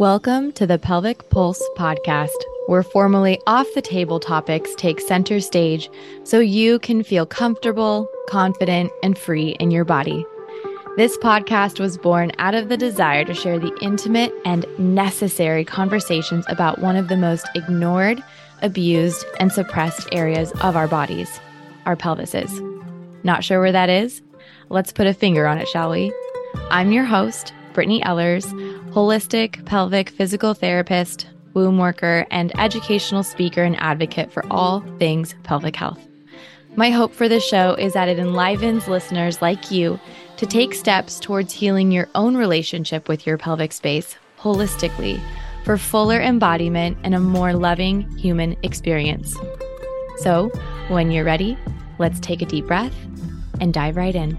Welcome to the Pelvic Pulse podcast, where formally off the table topics take center stage so you can feel comfortable, confident, and free in your body. This podcast was born out of the desire to share the intimate and necessary conversations about one of the most ignored, abused, and suppressed areas of our bodies our pelvises. Not sure where that is? Let's put a finger on it, shall we? I'm your host, Brittney Ellers, holistic pelvic physical therapist, womb worker, and educational speaker and advocate for all things pelvic health. My hope for this show is that it enlivens listeners like you to take steps towards healing your own relationship with your pelvic space holistically for fuller embodiment and a more loving human experience. So, when you're ready, let's take a deep breath and dive right in.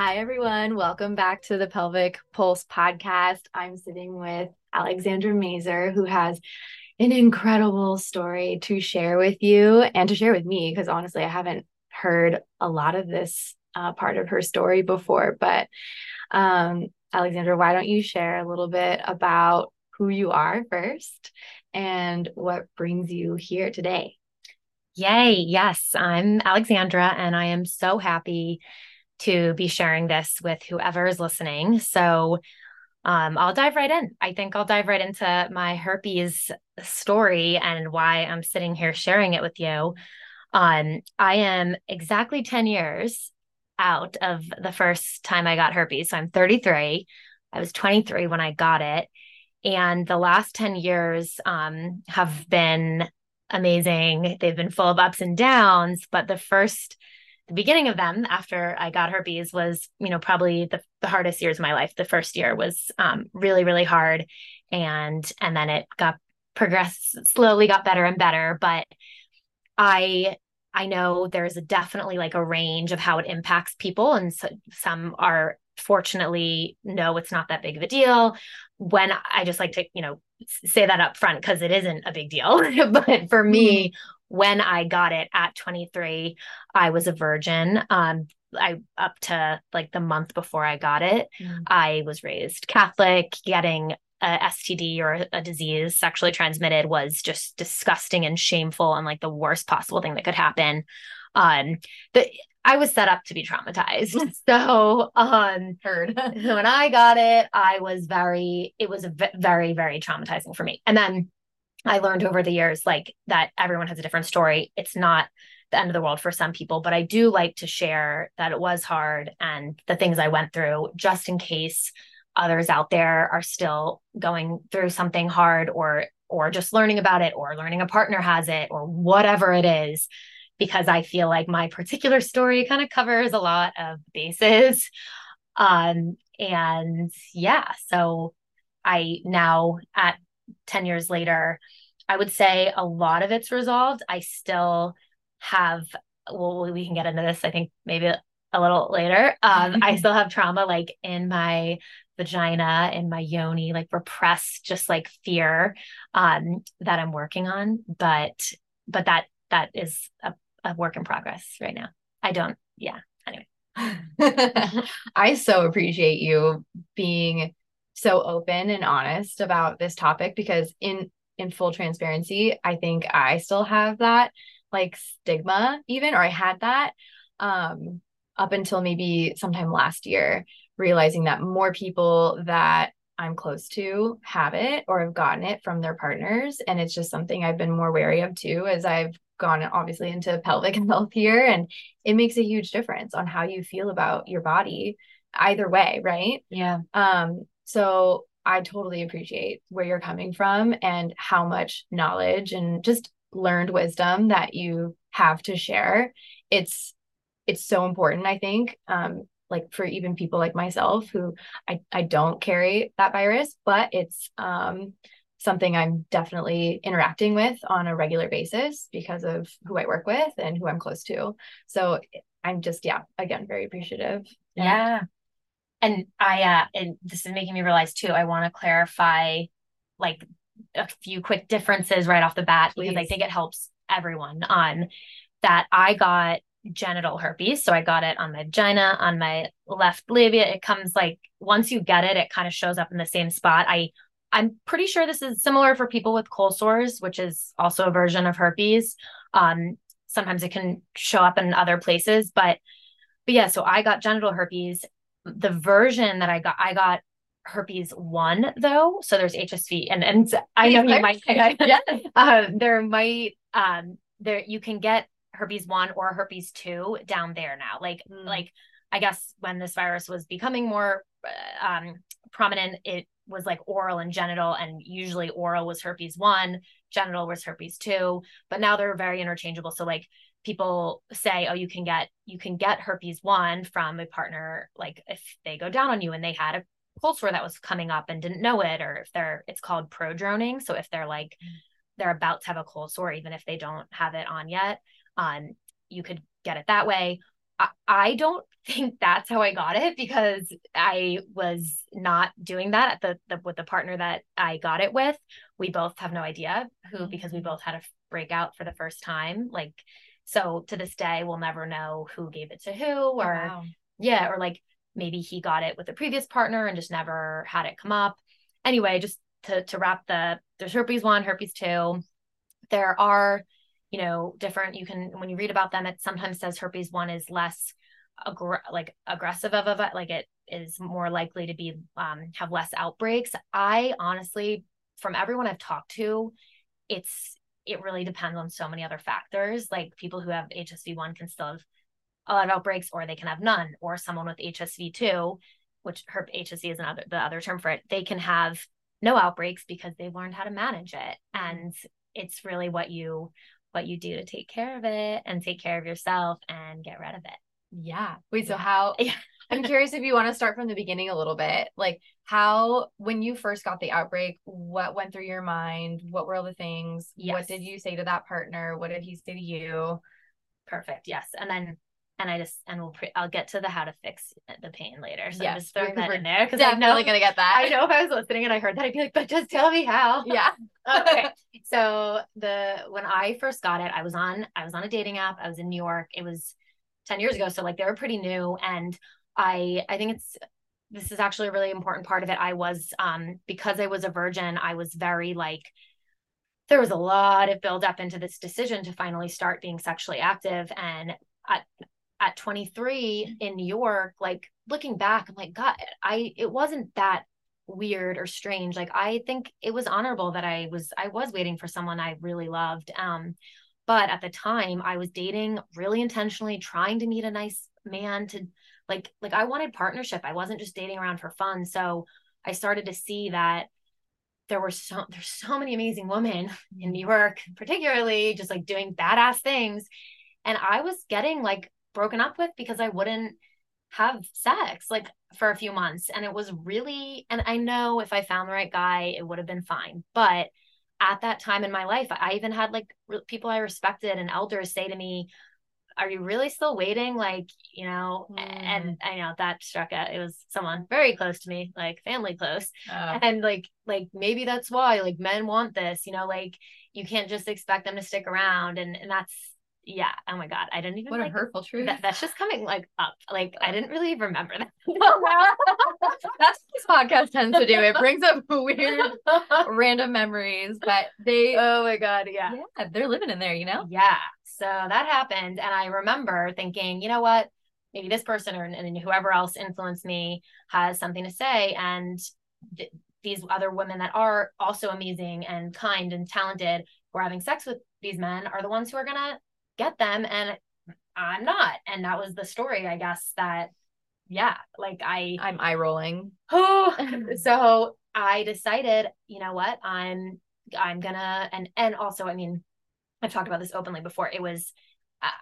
Hi, everyone. Welcome back to the Pelvic Pulse podcast. I'm sitting with Alexandra Mazur, who has an incredible story to share with you and to share with me, because honestly, I haven't heard a lot of this uh, part of her story before. But um, Alexandra, why don't you share a little bit about who you are first and what brings you here today? Yay. Yes, I'm Alexandra, and I am so happy to be sharing this with whoever is listening. So um, I'll dive right in. I think I'll dive right into my herpes story and why I'm sitting here sharing it with you. Um, I am exactly 10 years out of the first time I got herpes. So I'm 33. I was 23 when I got it. And the last 10 years um, have been amazing. They've been full of ups and downs, but the first the beginning of them after I got herpes was, you know, probably the, the hardest years of my life. The first year was um, really, really hard. And, and then it got progressed slowly got better and better. But I, I know there's a definitely like a range of how it impacts people. And so, some are fortunately no, it's not that big of a deal. When I just like to, you know, say that up front because it isn't a big deal. but for me, mm-hmm when I got it at 23, I was a virgin. Um, I up to like the month before I got it, mm. I was raised Catholic. Getting a STD or a disease sexually transmitted was just disgusting and shameful and like the worst possible thing that could happen. Um, the I was set up to be traumatized. So, um, heard. when I got it, I was very, it was a v- very, very traumatizing for me. And then I learned over the years like that everyone has a different story. It's not the end of the world for some people, but I do like to share that it was hard and the things I went through just in case others out there are still going through something hard or or just learning about it or learning a partner has it or whatever it is because I feel like my particular story kind of covers a lot of bases. Um and yeah, so I now at 10 years later, I would say a lot of it's resolved. I still have, well, we can get into this, I think maybe a little later. Um, I still have trauma like in my vagina, in my yoni, like repressed, just like fear um, that I'm working on. But, but that, that is a, a work in progress right now. I don't, yeah. Anyway. I so appreciate you being so open and honest about this topic because in in full transparency i think i still have that like stigma even or i had that um up until maybe sometime last year realizing that more people that i'm close to have it or have gotten it from their partners. And it's just something i've been more wary of too as i've gone obviously into pelvic health here and it makes a huge difference on how you feel about your body either way right? Yeah. Um so I totally appreciate where you're coming from and how much knowledge and just learned wisdom that you have to share. It's it's so important, I think. Um, like for even people like myself who I, I don't carry that virus, but it's um something I'm definitely interacting with on a regular basis because of who I work with and who I'm close to. So I'm just, yeah, again, very appreciative. Yeah and I uh and this is making me realize too, I want to clarify like a few quick differences right off the bat Please. because I think it helps everyone. on that I got genital herpes. So I got it on my vagina, on my left labia. It comes like once you get it, it kind of shows up in the same spot. I I'm pretty sure this is similar for people with cold sores, which is also a version of herpes. Um, sometimes it can show up in other places, but but yeah, so I got genital herpes. The version that I got, I got herpes one though. So there's HSV, and and I know you might, yeah, uh, there might um there you can get herpes one or herpes two down there now. Like mm. like I guess when this virus was becoming more uh, um, prominent, it was like oral and genital, and usually oral was herpes one, genital was herpes two, but now they're very interchangeable. So like people say, oh, you can get you can get herpes one from a partner, like if they go down on you and they had a cold sore that was coming up and didn't know it, or if they're it's called prodroning. So if they're like mm. they're about to have a cold sore, even if they don't have it on yet, um, you could get it that way. I, I don't think that's how I got it because I was not doing that at the, the with the partner that I got it with. We both have no idea who mm-hmm. because we both had a breakout for the first time. Like so to this day we'll never know who gave it to who oh, or wow. yeah or like maybe he got it with a previous partner and just never had it come up. Anyway, just to to wrap the there's herpes 1, herpes 2. There are you know different you can when you read about them it sometimes says herpes 1 is less aggr- like aggressive of a like it is more likely to be um have less outbreaks i honestly from everyone i've talked to it's it really depends on so many other factors. Like people who have hsv1 can still have a lot of outbreaks or they can have none or someone with hsv2 which her hsv is another the other term for it they can have no outbreaks because they've learned how to manage it. Mm-hmm. And it's really what you what you do to take care of it and take care of yourself and get rid of it. Yeah. Wait, so how I'm curious if you want to start from the beginning a little bit. Like how when you first got the outbreak, what went through your mind? What were all the things? Yes. What did you say to that partner? What did he say to you? Perfect. Yes. And then and I just and we'll pre- I'll get to the how to fix the pain later. So yes, I'm just throwing that in there because I'm definitely gonna get that. I know if I was listening and I heard that, I'd be like, but just tell me how. Yeah. okay. So the when I first got it, I was on I was on a dating app. I was in New York. It was 10 years ago. So like they were pretty new. And I I think it's this is actually a really important part of it. I was um because I was a virgin, I was very like there was a lot of build up into this decision to finally start being sexually active and at, at 23 in New York, like looking back, I'm like, God, I it wasn't that weird or strange. Like I think it was honorable that I was I was waiting for someone I really loved. Um, but at the time I was dating really intentionally, trying to meet a nice man to like like I wanted partnership. I wasn't just dating around for fun. So I started to see that there were so there's so many amazing women in New York, particularly just like doing badass things. And I was getting like broken up with because I wouldn't have sex like for a few months. And it was really, and I know if I found the right guy, it would have been fine. But at that time in my life, I even had like people I respected and elders say to me, are you really still waiting? Like, you know, mm. and I know that struck out. It was someone very close to me, like family close. Oh. And like, like maybe that's why like men want this, you know, like you can't just expect them to stick around. And, and that's, yeah oh my god i didn't even what like, a hurtful truth that, that's just coming like up like i didn't really remember that that's what this podcast tends to do it brings up weird random memories but they oh my god yeah yeah they're living in there you know yeah so that happened and i remember thinking you know what maybe this person or and whoever else influenced me has something to say and th- these other women that are also amazing and kind and talented who are having sex with these men are the ones who are gonna get them and I'm not. And that was the story, I guess, that yeah, like I I'm eye rolling. Oh so I decided, you know what, I'm I'm gonna and and also I mean, I've talked about this openly before. It was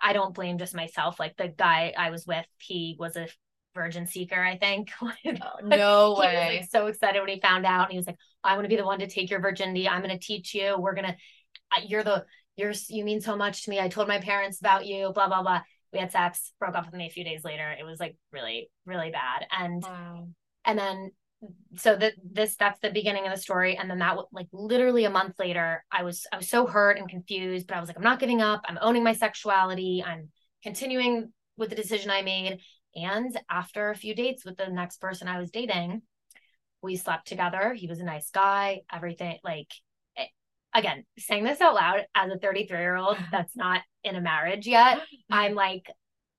I don't blame just myself. Like the guy I was with, he was a virgin seeker, I think. oh, no way. Was, like, so excited when he found out. And he was like, I want to be the one to take your virginity. I'm going to teach you. We're going to, you're the, you're you mean so much to me. I told my parents about you, blah, blah, blah. We had sex, broke up with me a few days later. It was like really, really bad. And wow. and then so that this that's the beginning of the story and then that like literally a month later i was i was so hurt and confused but i was like i'm not giving up. I'm owning my sexuality. I'm continuing with the decision i made. And after a few dates with the next person i was dating we slept together. He was a nice guy everything like eh, again saying this out loud as a 33 year old that's not in a marriage yet. I'm like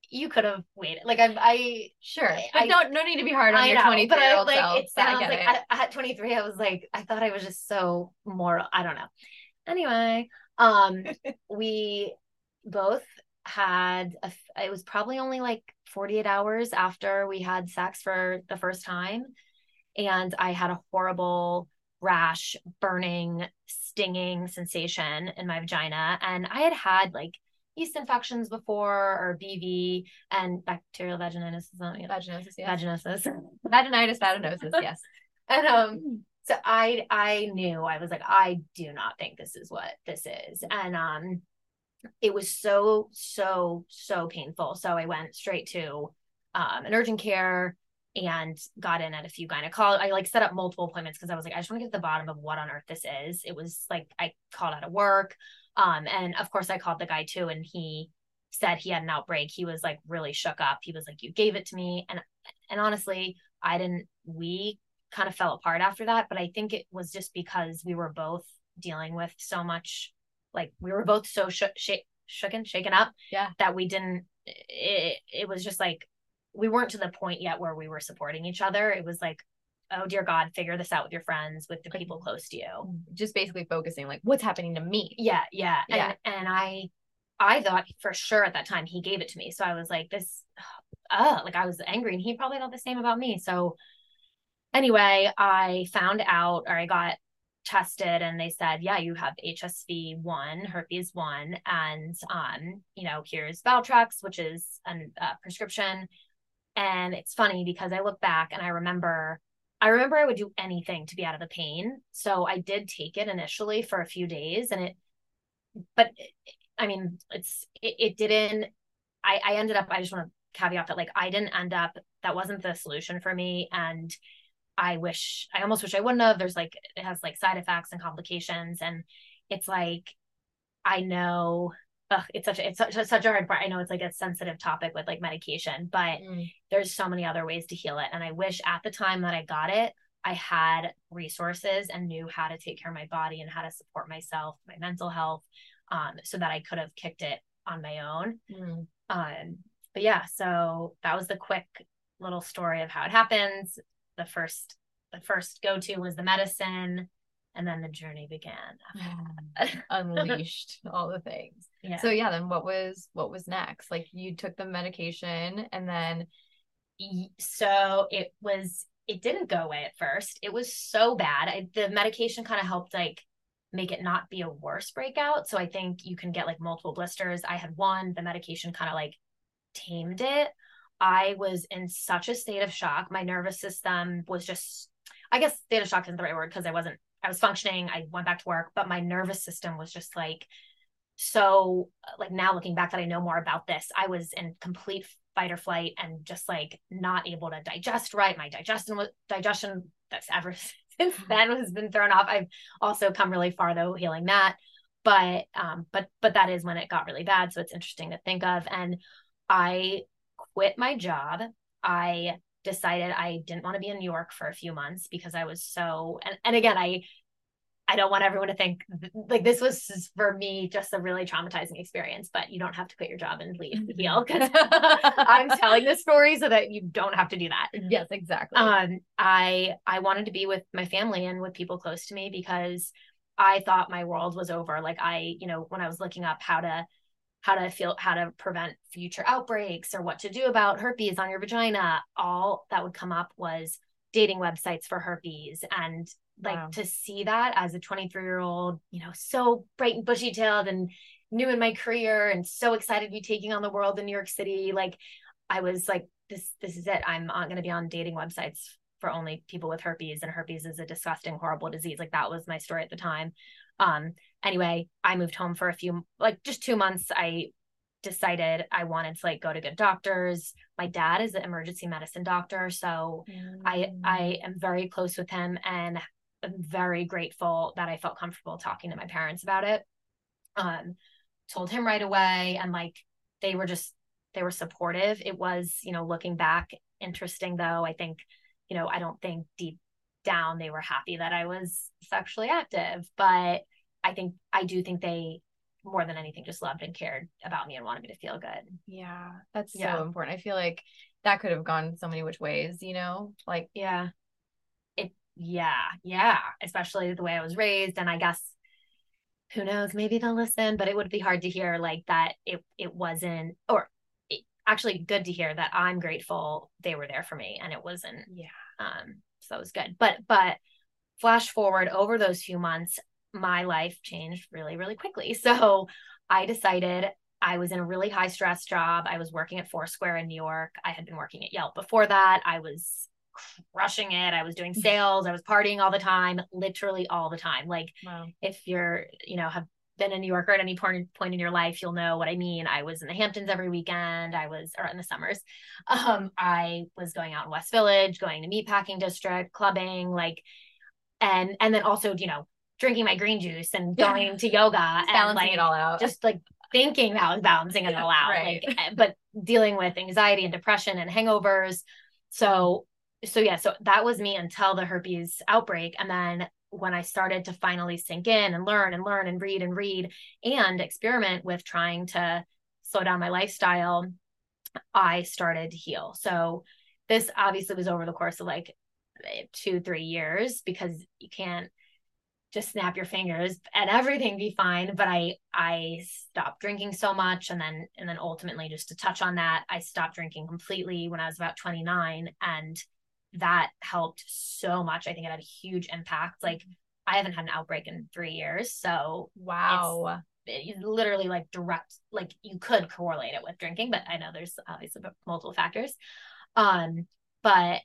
you could have waited. Like I'm, I sure, but I, no, no need to be hard on I your twenty three year old like, self. It sounds like it. at twenty three, I was like, I thought I was just so more. I don't know. Anyway, um, we both had a. It was probably only like forty eight hours after we had sex for the first time, and I had a horrible rash, burning, stinging sensation in my vagina, and I had had like yeast infections before or BV and bacterial vaginitis. Vaginosis, yes. Vaginosis. Vaginitis, vaginosis, yes. and um, so I I knew I was like, I do not think this is what this is. And um it was so, so, so painful. So I went straight to um an urgent care and got in at a few gynecologists. I like set up multiple appointments because I was like, I just want to get to the bottom of what on earth this is. It was like I called out of work. Um, and of course I called the guy too, and he said he had an outbreak. He was like really shook up. He was like, You gave it to me. And and honestly, I didn't we kind of fell apart after that. But I think it was just because we were both dealing with so much like we were both so shook sh- shooken, shaken up yeah. that we didn't it, it was just like we weren't to the point yet where we were supporting each other. It was like, oh dear God, figure this out with your friends, with the people close to you. Just basically focusing like what's happening to me. Yeah, yeah. yeah. And and I I thought for sure at that time he gave it to me. So I was like, this uh like I was angry and he probably thought the same about me. So anyway, I found out or I got tested and they said, yeah, you have HSV one, herpes one, and um, you know, here's Valtrex, which is a uh, prescription. And it's funny because I look back and I remember I remember I would do anything to be out of the pain. So I did take it initially for a few days and it, but I mean, it's, it, it didn't, I, I ended up, I just want to caveat that like I didn't end up, that wasn't the solution for me. And I wish, I almost wish I wouldn't have. There's like, it has like side effects and complications. And it's like, I know ugh, it's such a, it's such, such a hard part. I know it's like a sensitive topic with like medication, but mm. there's so many other ways to heal it. And I wish at the time that I got it, I had resources and knew how to take care of my body and how to support myself, my mental health, um, so that I could have kicked it on my own. Mm. Um, but yeah, so that was the quick little story of how it happens. The first, the first go to was the medicine and then the journey began unleashed all the things so yeah then what was what was next? Like you took the medication and then so it was it didn't go away at first. It was so bad. I, the medication kind of helped like make it not be a worse breakout. So i think you can get like multiple blisters. I had one. The medication kind of like tamed it. I was in such a state of shock. My nervous system was just I guess state of shock isn't the right word because I wasn't I was functioning, I went back to work, but my nervous system was just like so like now looking back that I know more about this, I was in complete fight or flight and just like not able to digest right. My digestion was digestion that's ever since then has been thrown off. I've also come really far though healing that. But um but but that is when it got really bad. So it's interesting to think of. And I quit my job. I decided I didn't want to be in New York for a few months because I was so and, and again I I don't want everyone to think like this was for me just a really traumatizing experience, but you don't have to quit your job and leave to heal because I'm telling this story so that you don't have to do that. Yes, exactly. Um, I I wanted to be with my family and with people close to me because I thought my world was over. Like I, you know, when I was looking up how to how to feel how to prevent future outbreaks or what to do about herpes on your vagina all that would come up was dating websites for herpes and like wow. to see that as a 23 year old you know so bright and bushy tailed and new in my career and so excited to be taking on the world in new york city like i was like this this is it i'm not going to be on dating websites for only people with herpes and herpes is a disgusting horrible disease like that was my story at the time um anyway i moved home for a few like just two months i decided I wanted to like go to good doctors. My dad is an emergency medicine doctor, so mm. I I am very close with him and I'm very grateful that I felt comfortable talking to my parents about it. Um told him right away and like they were just they were supportive. It was, you know, looking back interesting though. I think, you know, I don't think deep down they were happy that I was sexually active, but I think I do think they more than anything just loved and cared about me and wanted me to feel good. Yeah, that's yeah. so important. I feel like that could have gone so many which ways, you know? Like yeah. It yeah, yeah, especially the way I was raised and I guess who knows, maybe they'll listen, but it would be hard to hear like that it it wasn't or it, actually good to hear that I'm grateful they were there for me and it wasn't yeah. Um so that was good. But but flash forward over those few months my life changed really, really quickly. So I decided I was in a really high stress job. I was working at Foursquare in New York. I had been working at Yelp before that. I was crushing it. I was doing sales. I was partying all the time, literally all the time. Like wow. if you're, you know, have been a New Yorker at any point point in your life, you'll know what I mean. I was in the Hamptons every weekend. I was, or in the summers, um, I was going out in West Village, going to Meatpacking District, clubbing, like, and and then also, you know, drinking my green juice and going to yoga and balancing like, it all out. Just like thinking that I was balancing it all out. right. Like, eh, but dealing with anxiety and depression and hangovers. So, so yeah, so that was me until the herpes outbreak. And then when I started to finally sink in and learn and learn and read and read and experiment with trying to slow down my lifestyle, I started to heal. So this obviously was over the course of like two, three years because you can't just snap your fingers and everything be fine but i i stopped drinking so much and then and then ultimately just to touch on that i stopped drinking completely when i was about 29 and that helped so much i think it had a huge impact like i haven't had an outbreak in three years so wow it's, literally like direct like you could correlate it with drinking but i know there's obviously multiple factors um but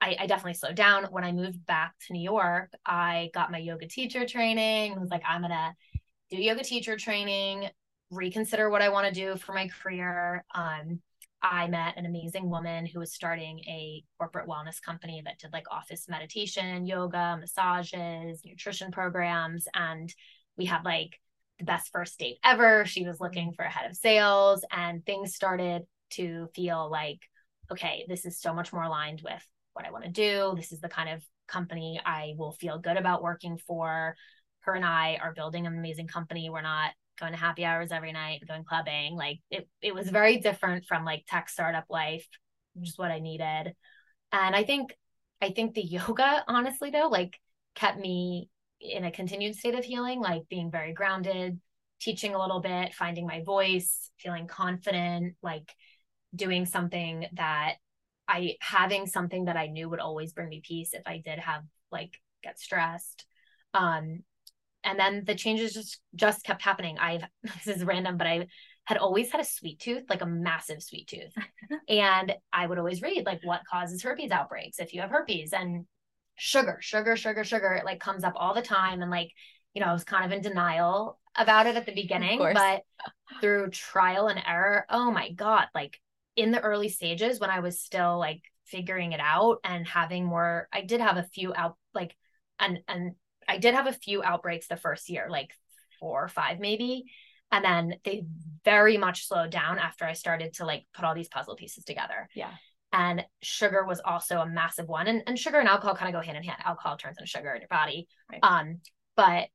I, I, definitely slowed down. When I moved back to New York, I got my yoga teacher training. I was like, I'm gonna do yoga teacher training, reconsider what I want to do for my career. Um, I met an amazing woman who was starting a corporate wellness company that did like office meditation, yoga, massages, nutrition programs. And we had like the best first date ever. She was looking for a head of sales, and things started to feel like, okay, this is so much more aligned with what I want to do. This is the kind of company I will feel good about working for. Her and I are building an amazing company. We're not going to happy hours every night, going clubbing. Like it, it was very different from like tech startup life, is what I needed. And I think, I think the yoga, honestly though, like kept me in a continued state of healing, like being very grounded, teaching a little bit, finding my voice, feeling confident, like doing something that I having something that I knew would always bring me peace if I did have like get stressed. Um, and then the changes just just kept happening. I've this is random, but I had always had a sweet tooth, like a massive sweet tooth. and I would always read like what causes herpes outbreaks if you have herpes and sugar, sugar, sugar, sugar. It like comes up all the time. And like, you know, I was kind of in denial about it at the beginning, but through trial and error, oh my God, like in the early stages when I was still like figuring it out and having more I did have a few out like and and I did have a few outbreaks the first year like four or five maybe and then they very much slowed down after I started to like put all these puzzle pieces together. Yeah. And sugar was also a massive one. And, and sugar and alcohol kind of go hand in hand. Alcohol turns into sugar in your body. Right. Um, but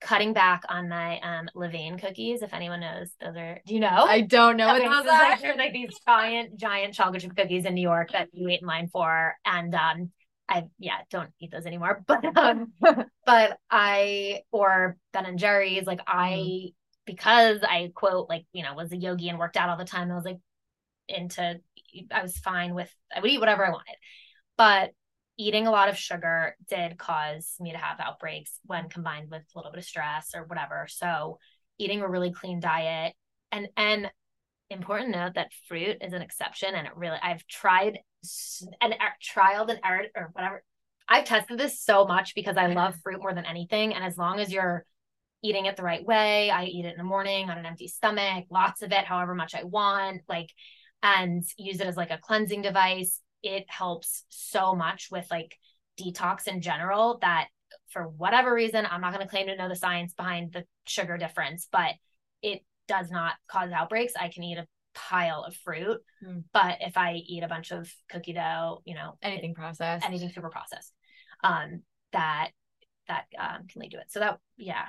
cutting back on my um Levain cookies. If anyone knows, those are. Do you know? I don't know okay, what those are. Like, like these giant, giant chocolate chip cookies in New York that you wait in line for, and um, I yeah don't eat those anymore. But um, but I or Ben and Jerry's like I mm. because I quote like you know was a yogi and worked out all the time. I was like into I was fine with I would eat whatever I wanted, but eating a lot of sugar did cause me to have outbreaks when combined with a little bit of stress or whatever. So eating a really clean diet and and important note that fruit is an exception and it really I've tried and er, trialed and error or whatever. I've tested this so much because I love fruit more than anything and as long as you're eating it the right way. I eat it in the morning on an empty stomach, lots of it, however much I want, like, and use it as like a cleansing device. It helps so much with like detox in general that for whatever reason, I'm not going to claim to know the science behind the sugar difference, but it does not cause outbreaks. I can eat a pile of fruit, mm. but if I eat a bunch of cookie dough, you know, anything it, processed, anything super processed, um, that that um, can lead to it. So that yeah,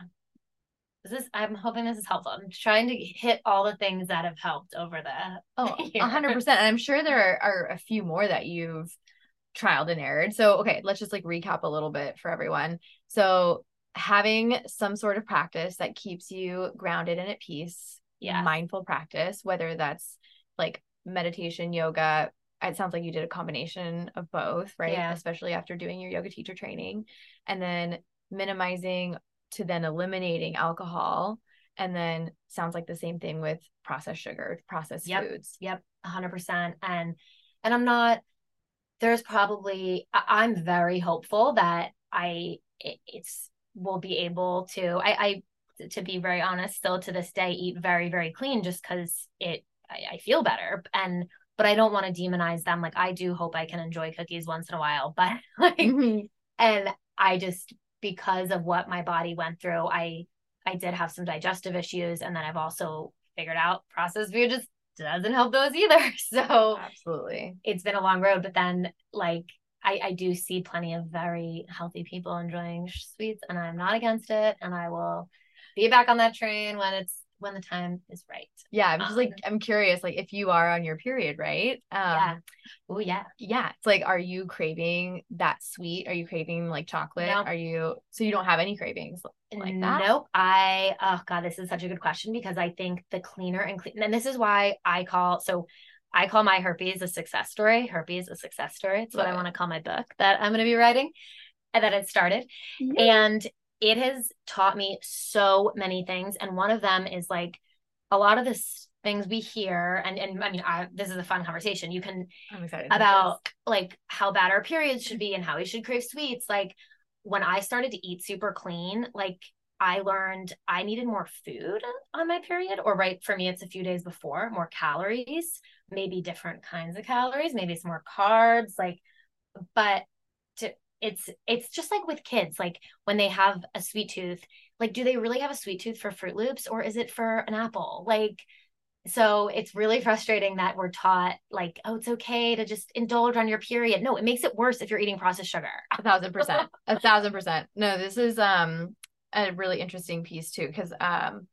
this is i'm hoping this is helpful. I'm trying to hit all the things that have helped over the oh 100% and i'm sure there are, are a few more that you've trialed and errored. So okay let's just like recap a little bit for everyone. So having some sort of practice that keeps you grounded and at peace yeah. mindful practice whether that's like meditation yoga it sounds like you did a combination of both right? Yeah. especially after doing your yoga teacher training. And then minimizing to then eliminating alcohol. And then sounds like the same thing with processed sugar processed yep. foods. Yep. 100% and and i'm not there's probably i'm very hopeful that i it, it's will be able to i i to be very honest still to this day eat very very clean just because it I, I feel better and but i don't want to demonize them like i do hope i can enjoy cookies once in a while but like mm-hmm. and i just because of what my body went through, I I did have some digestive issues, and then I've also figured out processed food just doesn't help those either. So absolutely, it's been a long road. But then, like, I I do see plenty of very healthy people enjoying sweets, and I'm not against it, and I will be back on that train when it's when the time is right. Yeah, I'm just um, like I'm curious, like if you are on your period, right? Um, yeah. Oh yeah. Yeah. It's like, are you craving that sweet? Are you craving like chocolate? Nope. Are you so you don't have any cravings like that? Nope. I oh god, this is such a good question because I think the cleaner and clean, and this is why I call so. I call my herpes a success story. Herpes a success story. It's what I want to call my book that I'm going to be writing and that it started. Mm-hmm. And it has taught me so many things. And one of them is like a lot of the things we hear, and, and I mean, I, this is a fun conversation. You can, about like how bad our periods should be and how we should crave sweets. Like when I started to eat super clean, like I learned I needed more food on my period, or right for me, it's a few days before, more calories, maybe different kinds of calories, maybe some more carbs, like, but to it's it's just like with kids like when they have a sweet tooth like do they really have a sweet tooth for fruit loops or is it for an apple? Like so it's really frustrating that we're taught like oh it's okay to just indulge on your period. No it makes it worse if you're eating processed sugar a thousand percent a thousand percent. No this is um a really interesting piece too because um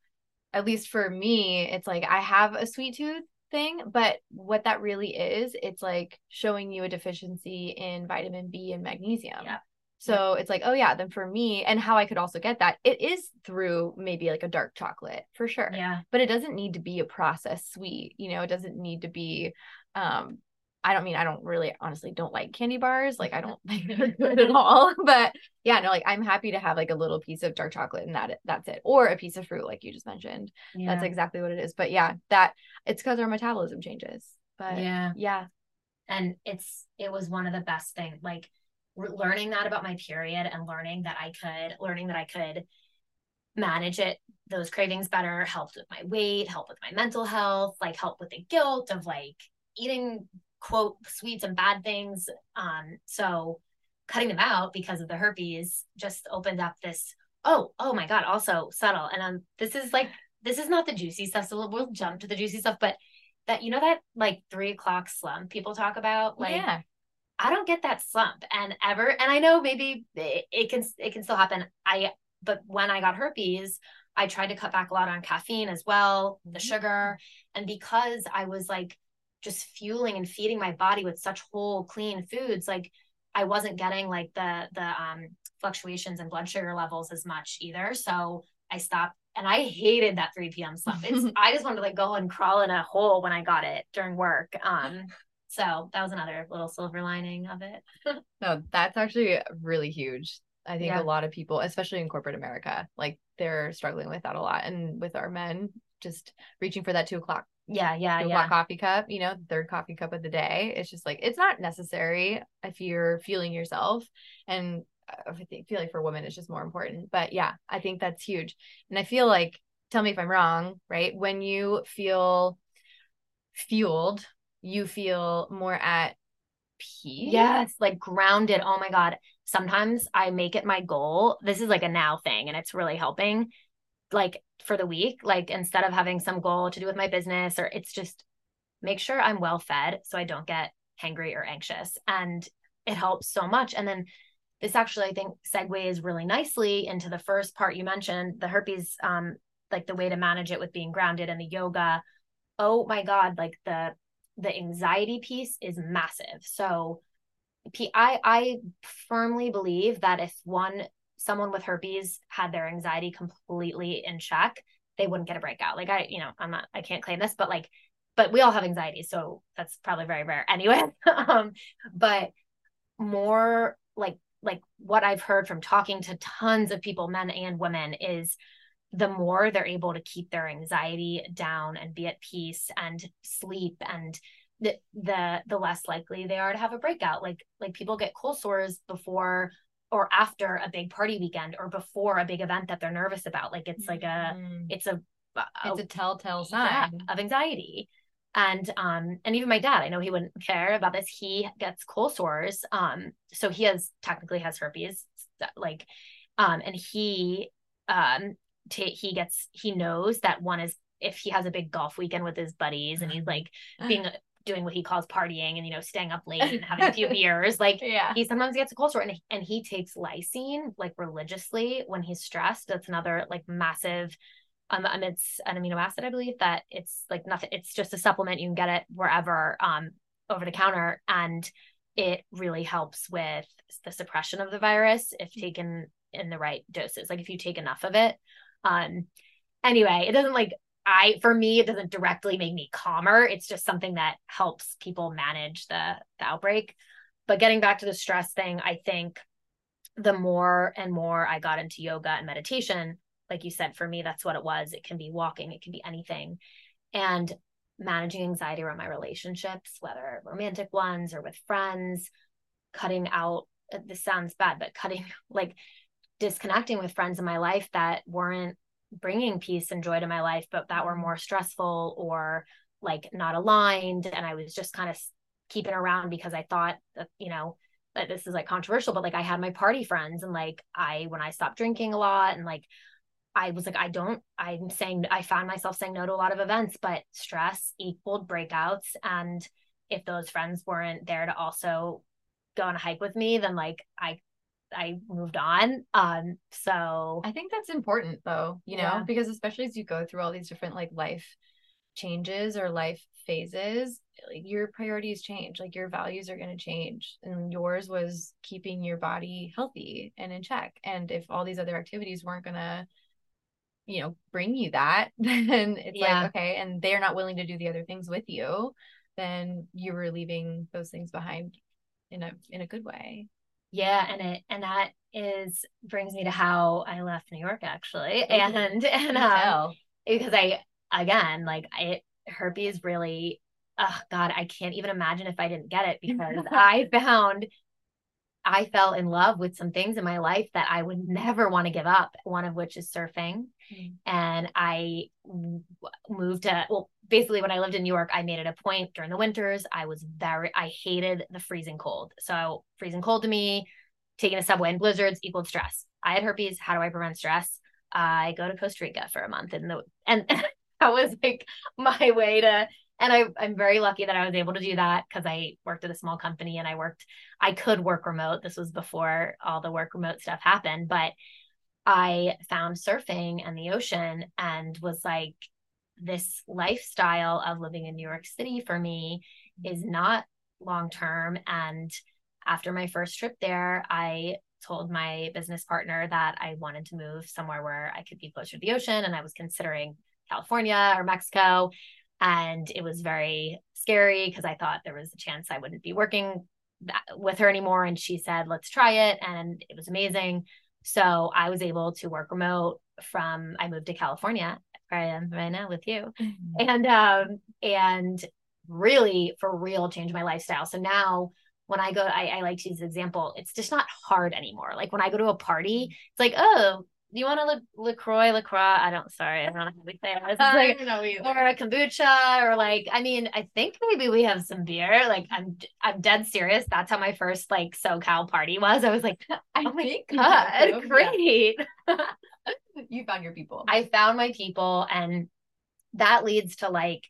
at least for me it's like i have a sweet tooth thing but what that really is it's like showing you a deficiency in vitamin b and magnesium. Yeah. So it's like oh yeah then for me and how i could also get that it is through maybe like a dark chocolate for sure. Yeah. But it doesn't need to be a processed sweet you know it doesn't need to be um I don't mean I don't really honestly don't like candy bars. Like I mm-hmm. don't think they're good at all. But yeah, no, like I'm happy to have like a little piece of dark chocolate and that that's it. Or a piece of fruit, like you just mentioned. Yeah. That's exactly what it is. But yeah, that it's because our metabolism changes. But yeah. Yeah. And it's it was one of the best things, like learning that about my period and learning that I could learning that I could manage it those cravings better helped with my weight helped with my mental health like helped with the guilt of like eating quote sweets and bad things. Um, so cutting them out because of the herpes just opened up this, oh, oh my God, also subtle. And um, this is like, this is not the juicy stuff. So we'll, we'll jump to the juicy stuff, but that, you know, that like three o'clock slump people talk about, like, yeah. I don't get that slump and ever. And I know maybe it, it can, it can still happen. I, but when I got herpes, I tried to cut back a lot on caffeine as well, the mm-hmm. sugar. And because I was like just fueling and feeding my body with such whole clean foods like i wasn't getting like the the um fluctuations in blood sugar levels as much either so i stopped and i hated that 3 p.m slump it's i just wanted to like go and crawl in a hole when i got it during work um so that was another little silver lining of it no that's actually really huge I think yeah. a lot of people, especially in corporate America, like they're struggling with that a lot. And with our men, just reaching for that two o'clock yeah yeah yeah coffee cup you know third coffee cup of the day it's just like it's not necessary if you're feeling yourself and uh, I feel like for women it's just more important. But yeah, I think that's huge. And I feel like tell me if I'm wrong, right? When you feel fueled, you feel more at peace. Yes, like grounded. Oh my God. Sometimes I make it my goal. This is like a now thing and it's really helping. Like for the week, like instead of having some goal to do with my business or it's just make sure I'm well fed so I don't get hangry or anxious. And it helps so much. And then this actually, I think, segues really nicely into the first part you mentioned, the herpes, um, like the way to manage it with being grounded and the yoga. Oh my God, like the the anxiety piece is massive. So I I firmly believe that if one someone with herpes had their anxiety completely in check, they wouldn't get a breakout. Like I, you know, I'm not I can't claim this, but like but we all have anxiety, so that's probably very rare anyway. um, but more like like what I've heard from talking to tons of people, men and women, is the more they're able to keep their anxiety down and be at peace and sleep and the the the less likely they are to have a breakout like like people get cold sores before or after a big party weekend or before a big event that they're nervous about like it's like a mm-hmm. it's a, a it's a telltale sign. of anxiety. And um and even my dad i know he wouldn't care about this. He gets cold sores um so he has technically has herpes like um and he um t- he gets he knows that one is if he has a big golf weekend with his buddies and he's like being doing what he calls partying and you know staying up late and having a few beers like yeah he sometimes gets a cold sore and, and he takes lysine like religiously when he's stressed that's another like massive um, and it's an amino acid, I believe that it's like nothing. It's just a supplement. You can get it wherever, um, over the counter, and it really helps with the suppression of the virus if taken in the right doses. Like if you take enough of it. Um, anyway, it doesn't like I for me it doesn't directly make me calmer. It's just something that helps people manage the, the outbreak. But getting back to the stress thing, I think the more and more I got into yoga and meditation, like you said, for me, that's what it was. It can be walking, it can be anything. And managing anxiety around my relationships, whether romantic ones or with friends, cutting out, this sounds bad, but cutting like disconnecting with friends in my life that weren't bringing peace and joy to my life, but that were more stressful or like not aligned. And I was just kind of keeping around because I thought that, you know, that this is like controversial, but like I had my party friends and like I, when I stopped drinking a lot and like I was like, I don't, I'm saying, I found myself saying no to a lot of events, but stress equaled breakouts. And if those friends weren't there to also go on a hike with me, then like I, I moved on. Um, so I think that's important though, you know, yeah. because especially as you go through all these different like life changes or life phases, like your priorities change, like your values are going to change. And yours was keeping your body healthy and in check. And if all these other activities weren't going to, you know bring you that then it's yeah. like okay and they're not willing to do the other things with you then you were leaving those things behind in a in a good way yeah and it and that is brings me to how i left new york actually and and um, because i again like i herpes really oh god i can't even imagine if i didn't get it because i found I fell in love with some things in my life that I would never want to give up, one of which is surfing. Mm. And I moved to, well, basically, when I lived in New York, I made it a point during the winters. I was very, I hated the freezing cold. So, freezing cold to me, taking a subway in blizzards equaled stress. I had herpes. How do I prevent stress? I go to Costa Rica for a month, and the, and that was like my way to and I, I'm very lucky that I was able to do that because I worked at a small company and I worked, I could work remote. This was before all the work remote stuff happened, but I found surfing and the ocean and was like, this lifestyle of living in New York City for me is not long term. And after my first trip there, I told my business partner that I wanted to move somewhere where I could be closer to the ocean. And I was considering California or Mexico. And it was very scary because I thought there was a chance I wouldn't be working that, with her anymore. And she said, let's try it. And it was amazing. So I was able to work remote from, I moved to California where I am right now with you. Mm-hmm. And, um, and really for real change my lifestyle. So now when I go, I, I like to use the example, it's just not hard anymore. Like when I go to a party, it's like, oh, do you want a La- LaCroix, LaCroix? I don't, sorry, I don't know how to say it. It's uh, like, or a kombucha, or like, I mean, I think maybe we have some beer. Like, I'm, I'm dead serious. That's how my first like SoCal party was. I was like, I oh my God, great. Yeah. you found your people. I found my people. And that leads to like,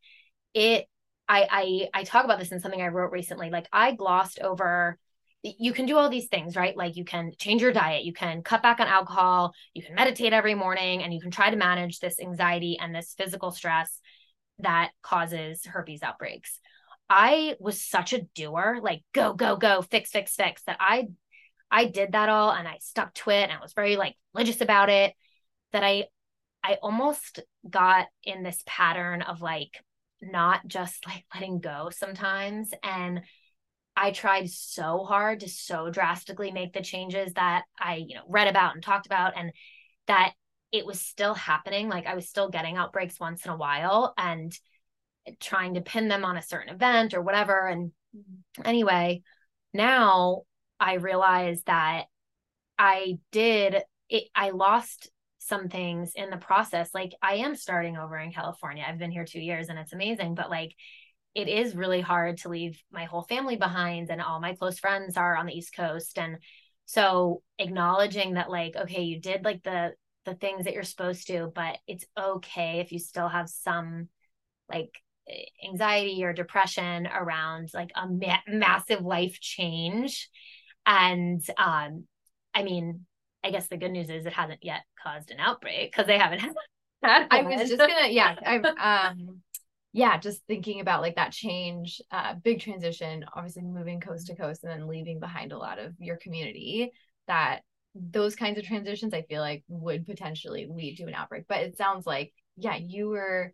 it, I, I, I talk about this in something I wrote recently. Like, I glossed over you can do all these things, right? Like you can change your diet, you can cut back on alcohol, you can meditate every morning, and you can try to manage this anxiety and this physical stress that causes herpes outbreaks. I was such a doer, like go, go, go, fix, fix, fix, that I I did that all and I stuck to it and I was very like religious about it that I I almost got in this pattern of like not just like letting go sometimes and I tried so hard to so drastically make the changes that I, you know, read about and talked about and that it was still happening. Like I was still getting outbreaks once in a while and trying to pin them on a certain event or whatever. And anyway, now I realize that I did it, I lost some things in the process. Like I am starting over in California. I've been here two years and it's amazing, but like it is really hard to leave my whole family behind and all my close friends are on the east coast and so acknowledging that like okay you did like the the things that you're supposed to but it's okay if you still have some like anxiety or depression around like a ma- massive life change and um i mean i guess the good news is it hasn't yet caused an outbreak because they haven't had I was just gonna, yeah. I um yeah, just thinking about like that change, uh, big transition, obviously moving coast to coast and then leaving behind a lot of your community, that those kinds of transitions I feel like would potentially lead to an outbreak. But it sounds like, yeah, you were,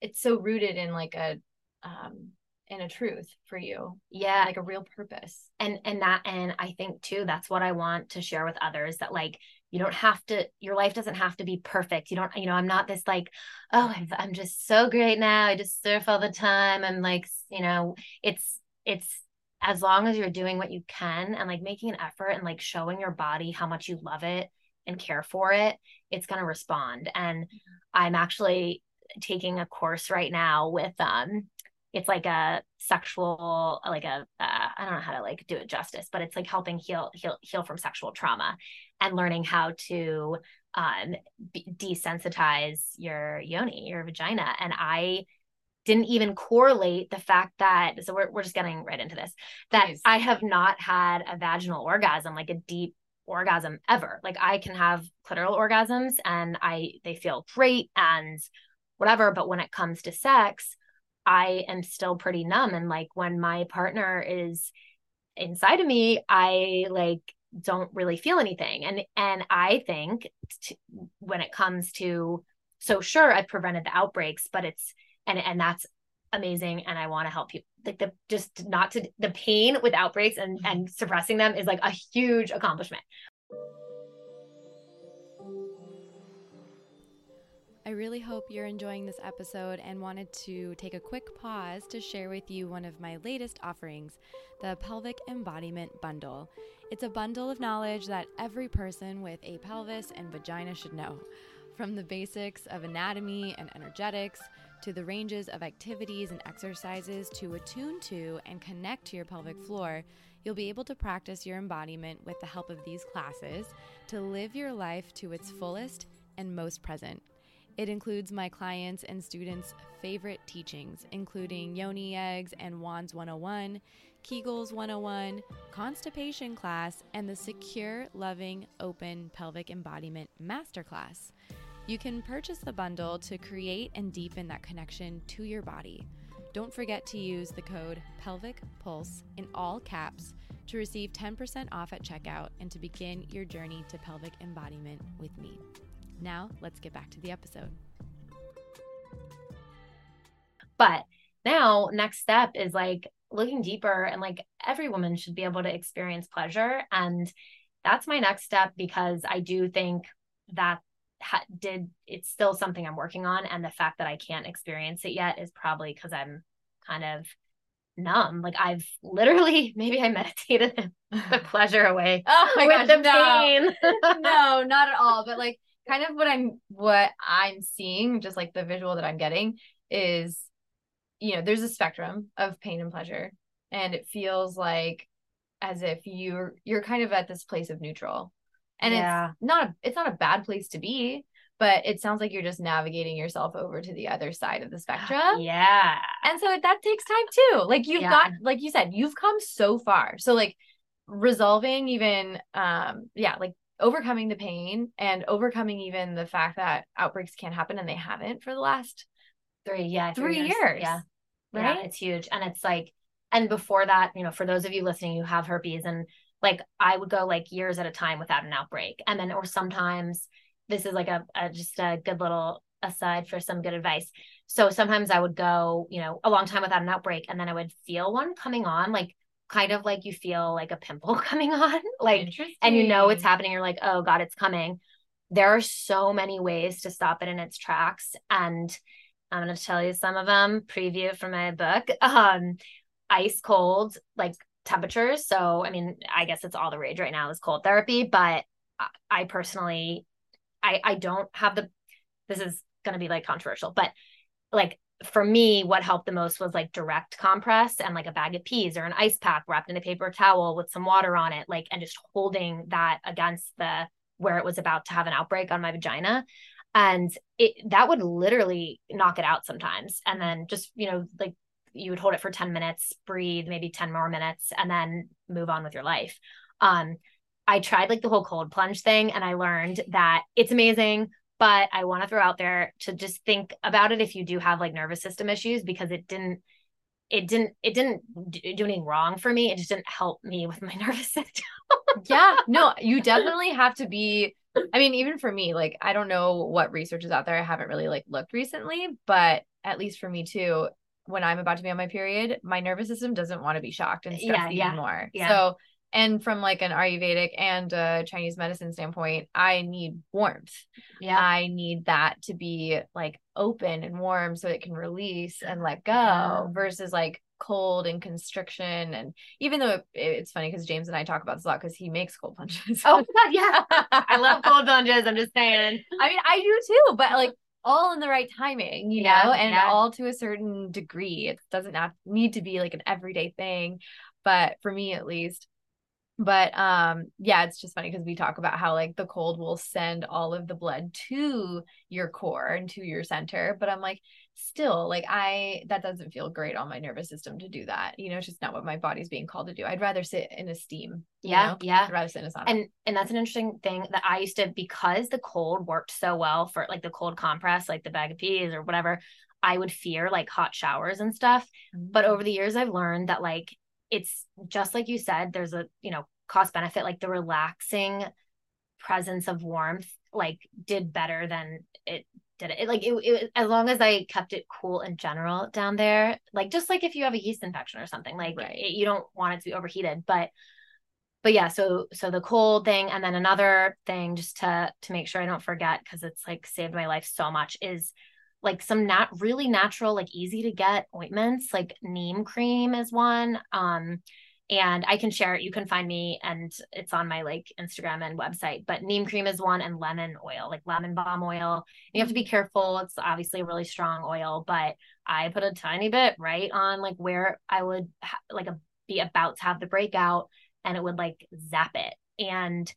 it's so rooted in like a, um, in a truth for you yeah like a real purpose and and that and i think too that's what i want to share with others that like you don't have to your life doesn't have to be perfect. You don't you know i'm not this like oh I'm, I'm just so great now. I just surf all the time. I'm like you know it's it's as long as you're doing what you can and like making an effort and like showing your body how much you love it and care for it it's going to respond. And i'm actually taking a course right now with um it's like a sexual like a uh, I don't know how to like do it justice but it's like helping heal heal heal from sexual trauma and learning how to um desensitize your yoni your vagina and i didn't even correlate the fact that so we're, we're just getting right into this that Please. i have not had a vaginal orgasm like a deep orgasm ever like i can have clitoral orgasms and i they feel great and whatever but when it comes to sex I am still pretty numb. And like when my partner is inside of me, I like don't really feel anything. And and I think t- when it comes to so sure I've prevented the outbreaks, but it's and and that's amazing and I want to help people. Like the just not to the pain with outbreaks and mm-hmm. and suppressing them is like a huge accomplishment. I really hope you're enjoying this episode and wanted to take a quick pause to share with you one of my latest offerings, the Pelvic Embodiment Bundle. It's a bundle of knowledge that every person with a pelvis and vagina should know. From the basics of anatomy and energetics to the ranges of activities and exercises to attune to and connect to your pelvic floor, you'll be able to practice your embodiment with the help of these classes to live your life to its fullest and most present. It includes my clients' and students' favorite teachings, including Yoni Eggs and Wands 101, Kegels 101, Constipation class, and the Secure, Loving, Open Pelvic Embodiment Masterclass. You can purchase the bundle to create and deepen that connection to your body. Don't forget to use the code Pelvic Pulse in all caps to receive 10% off at checkout and to begin your journey to pelvic embodiment with me. Now, let's get back to the episode. But now, next step is like looking deeper and like every woman should be able to experience pleasure. And that's my next step because I do think that ha- did it's still something I'm working on. And the fact that I can't experience it yet is probably because I'm kind of numb. Like I've literally maybe I meditated the pleasure away. Oh my gosh, the no. pain. no, not at all. But like kind of what I'm what I'm seeing, just like the visual that I'm getting is, you know, there's a spectrum of pain and pleasure. And it feels like as if you're you're kind of at this place of neutral. And Yeah. it's not a it's not a bad place to be, but it sounds like you're just navigating yourself over to the other side of the spectrum. yeah. And so that takes time too. Like you've Yeah. got, like you said, you've come so far. So like resolving even, um, yeah, like overcoming the pain and overcoming even the fact that outbreaks can't happen and they haven't for the last Three, yeah. three years. Yeah. Yeah, Right? it's huge. And it's like, and before that, you know, for those of you listening who have herpes, and like I would go like years at a time without an outbreak. And then, or sometimes this is like a, a just a good little aside for some good advice. So sometimes I would go, you know, a long time without an outbreak, and then I would feel one coming on, like kind of like you feel like a pimple coming on, like, and you know it's happening. You're like, oh God, it's coming. There are so many ways to stop it in its tracks. And I'm going to tell you some of them, preview from my book. Um, ice cold, like temperatures. So, I mean, I guess it's all the rage right now is cold therapy, but I, I personally, I, I don't have the, this is going to be like controversial, but like for me, what helped the most was like direct compress and like a bag of peas or an ice pack wrapped in a paper towel with some water on it, like, and just holding that against the, where it was about to have an outbreak on my vagina. And it that would literally knock it out sometimes. And then just you know like you would hold it for 10 minutes breathe maybe 10 more minutes and then move on with your life. Um i tried like the whole cold plunge thing and i learned that it's amazing but i want to throw out there to just think about it if you do have like nervous system issues because it didn't it didn't it didn't do anything wrong for me it just didn't help me with my nervous system yeah, no, you definitely have to be. I mean, even for me, like, I don't know what research is out there. I haven't really like looked recently, but at least for me too, when I'm about to be on my period, my nervous system doesn't want to be shocked and stressed Yeah, yeah, anymore. yeah. So, and from like an Ayurvedic and a Chinese medicine standpoint, I need warmth. yeah I need that to be like open and warm so it can release and let go versus like cold and constriction. And even though it, it's funny because James and I talk about this a lot because he makes cold plunges. oh God, yeah i love cold plunges i'm just saying I mean, I do too, but like all in the right timing, you Yeah, know, and yeah. all to a certain degree. It doesn't have, need to be like an everyday thing, but for me at least. But um yeah, it's just funny because we talk about how like the cold will send all of the blood to your core and to your center, but I'm like still like I that doesn't feel great on my nervous system to do that. You know, it's just not what my body's being called to do. I'd rather sit in a steam. yeah know? yeah I'd rather sit in a sauna. and and that's an interesting thing that I used to because the cold worked so well for like the cold compress, like the bag of peas or whatever. I would fear like hot showers and stuff. But over the years, I've learned that like it's just like you said. There's a you know cost benefit, like the relaxing presence of warmth, like did better than it did it. like it, it as long as I kept it cool in general down there. Like just like if you have a yeast infection or something, like Right. it, you don't want it to be overheated, but but yeah so so the cold thing and then another thing just to to make sure i don't forget because it's like saved my life so much is like some not really natural like easy to get ointments like neem cream is one um and i can share it you can find me and it's on my like instagram and website but neem cream is one and lemon oil like lemon balm oil you have to be careful it's obviously a really strong oil but i put a tiny bit right on like where i would ha- like a, be about to have the breakout and it would like zap it. And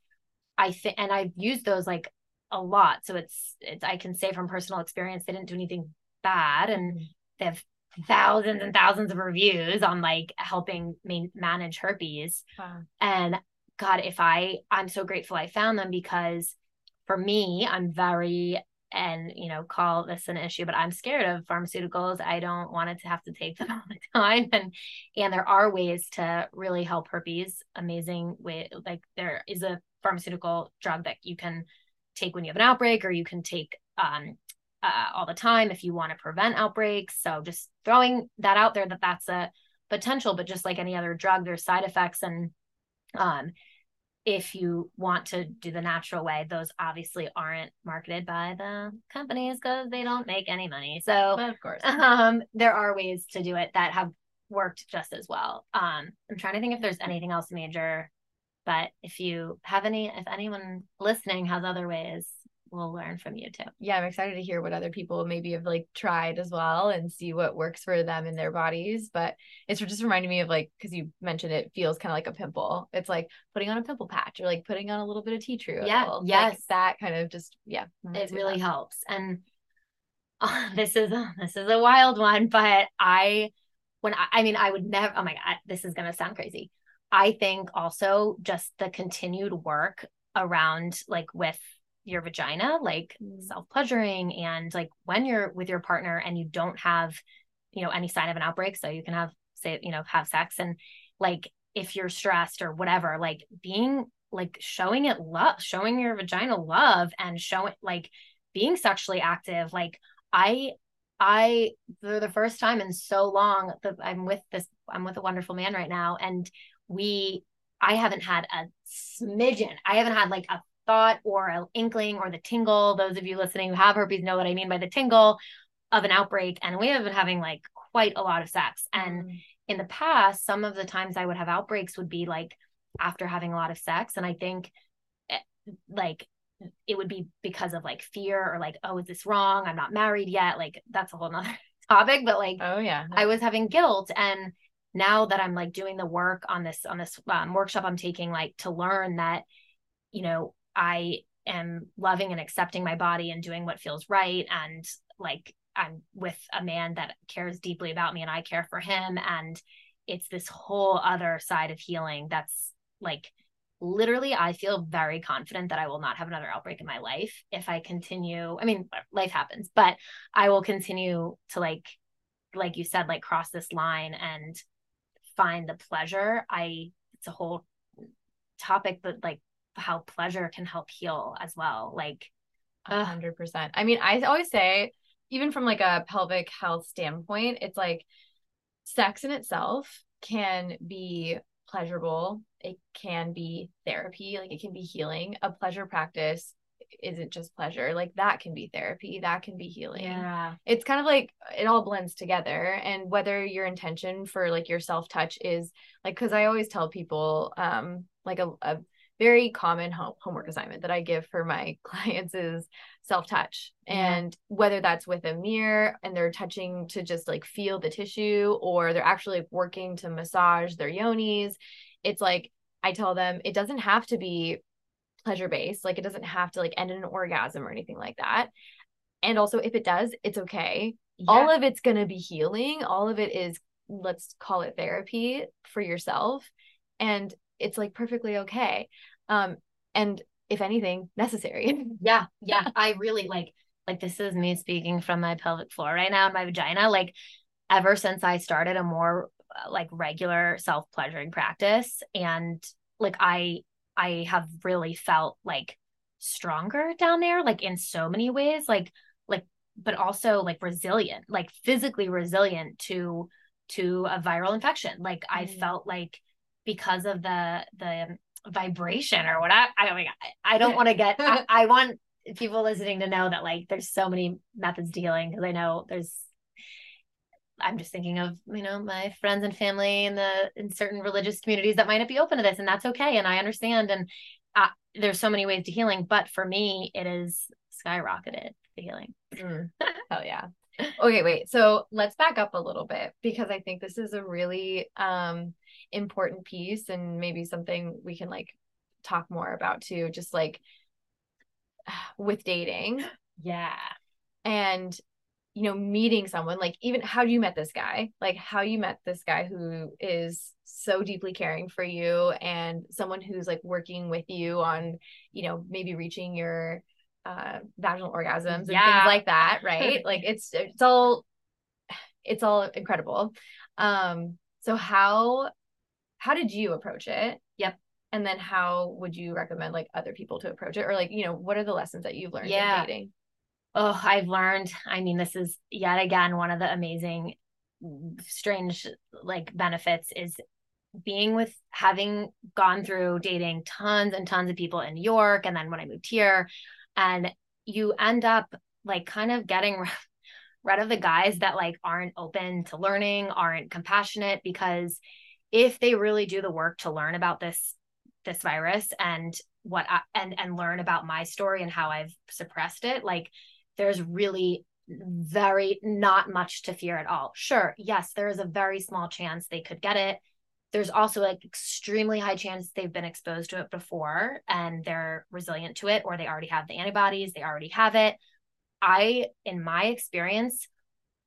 I think, and I've used those like a lot. So it's, it's, I can say from personal experience, they didn't do anything bad. And mm-hmm. they have thousands and thousands of reviews on like helping me manage herpes. Wow. And God, if I, I'm so grateful I found them because for me, I'm very, and you know, call this an issue, but I'm scared of pharmaceuticals. I don't want it to have to take them all the time. And and there are ways to really help herpes. Amazing way, like there is a pharmaceutical drug that you can take when you have an outbreak, or you can take um uh, all the time if you want to prevent outbreaks. So just throwing that out there that that's a potential, but just like any other drug, there's side effects and um if you want to do the natural way, those obviously aren't marketed by the companies because they don't make any money. So But of course. um, there are ways to do it that have worked just as well. Um, I'm trying to think if there's anything else major, but if you have any, if anyone listening has other ways, we'll learn from you too. Yeah, I'm excited to hear what other people maybe have like tried as well and see what works for them in their bodies. But it's just reminding me of like, because you mentioned it feels kind of like a pimple. It's like putting on a pimple patch or like putting on a little bit of tea tree. Yeah. Yes. Like that kind of just, yeah. It really helps. And uh, this is, this is a wild one, but I, when I, I mean, I would never, oh my God, this is going to sound crazy. I think also just the continued work around like with your vagina, like mm. self pleasuring, and like when you're with your partner and you don't have, you know, any sign of an outbreak, so you can have, say, you know, have sex, and like if you're stressed or whatever, like being like showing it love, showing your vagina love, and showing like being sexually active, like I I for the first time in so long that I'm with this I'm with a wonderful man right now and we I haven't had a smidgen. I haven't had like a thought or an inkling or the tingle. Those of you listening who have herpes know what I mean by the tingle of an outbreak. And we have been having like quite a lot of sex. And mm. in the past, some of the times I would have outbreaks would be like after having a lot of sex. And I think eh, like it would be because of like fear or like, oh, is this wrong? I'm not married yet. Like that's a whole nother topic. But like, oh yeah, I was having guilt and now that I'm like doing the work on this on this um, workshop I'm taking like to learn that you know I am loving and accepting my body and doing what feels right and like I'm with a man that cares deeply about me and I care for him and it's this whole other side of healing that's like literally I feel very confident that I will not have another outbreak in my life if I continue I mean life happens but I will continue to like like you said like cross this line and find the pleasure i it's a whole topic but like how pleasure can help heal as well like a hundred percent. I mean i always say even from like a pelvic health standpoint it's like sex in itself can be pleasurable. It can be therapy like it can be healing. A pleasure practice isn't just pleasure like that can be therapy that can be healing. Yeah. It's kind of like it all blends together and whether your intention for like your self touch is like because i always tell people um like a, a very common home, homework assignment that i give for my clients is self touch yeah. and whether that's with a mirror and they're touching to just like feel the tissue or they're actually working to massage their yonis it's like I tell them it doesn't have to be pleasure based. Like it doesn't have to like end in an orgasm or anything like that. And also if it does, it's okay. Yeah. All of it's going to be healing. All of it is let's call it therapy for yourself and it's like perfectly okay. Um and if anything, necessary. yeah. Yeah, I really like like this is me speaking from my pelvic floor right now my vagina like ever since I started a more uh, like regular self-pleasuring practice and like I I have really felt like stronger down there, like in so many ways, like like but also like resilient, like physically resilient to to a viral infection. Like mm-hmm. I felt like because of the the vibration or what I I don't I don't want to get I, I want people listening to know that like there's so many methods to healing because I know there's I'm just thinking of, you know, my friends and family in the in certain religious communities that might not be open to this, and that's okay. And I understand. And uh, there's so many ways to healing, but for me, it is skyrocketed the healing. Mm. Hell yeah. Okay, wait. So let's back up a little bit because I think this is a really um important piece and maybe something we can like talk more about too, just like with dating. Yeah. And you know meeting someone like even how you met this guy? Like how you met this guy who is so deeply caring for you and someone who's like working with you on you know maybe reaching your uh vaginal orgasms and yeah. things like that right? Like it's it's all it's all incredible. Um so how how did you approach it? Yep. And then how would you recommend like other people to approach it? Or like you know what are the lessons that you've learned yeah. in dating oh, I've learned. I mean, this is yet again one of the amazing, strange like benefits is being with having gone through dating tons and tons of people in New York. And then when I moved here, and you end up like kind of getting rid of the guys that like aren't open to learning, aren't compassionate because if they really do the work to learn about this this virus and what I, and and learn about my story and how I've suppressed it, like there's really very not much to fear at all. Sure, yes, there is a very small chance they could get it. There's also like extremely high chance they've been exposed to it before and they're resilient to it or they already have the antibodies, they already have it. I in my experience,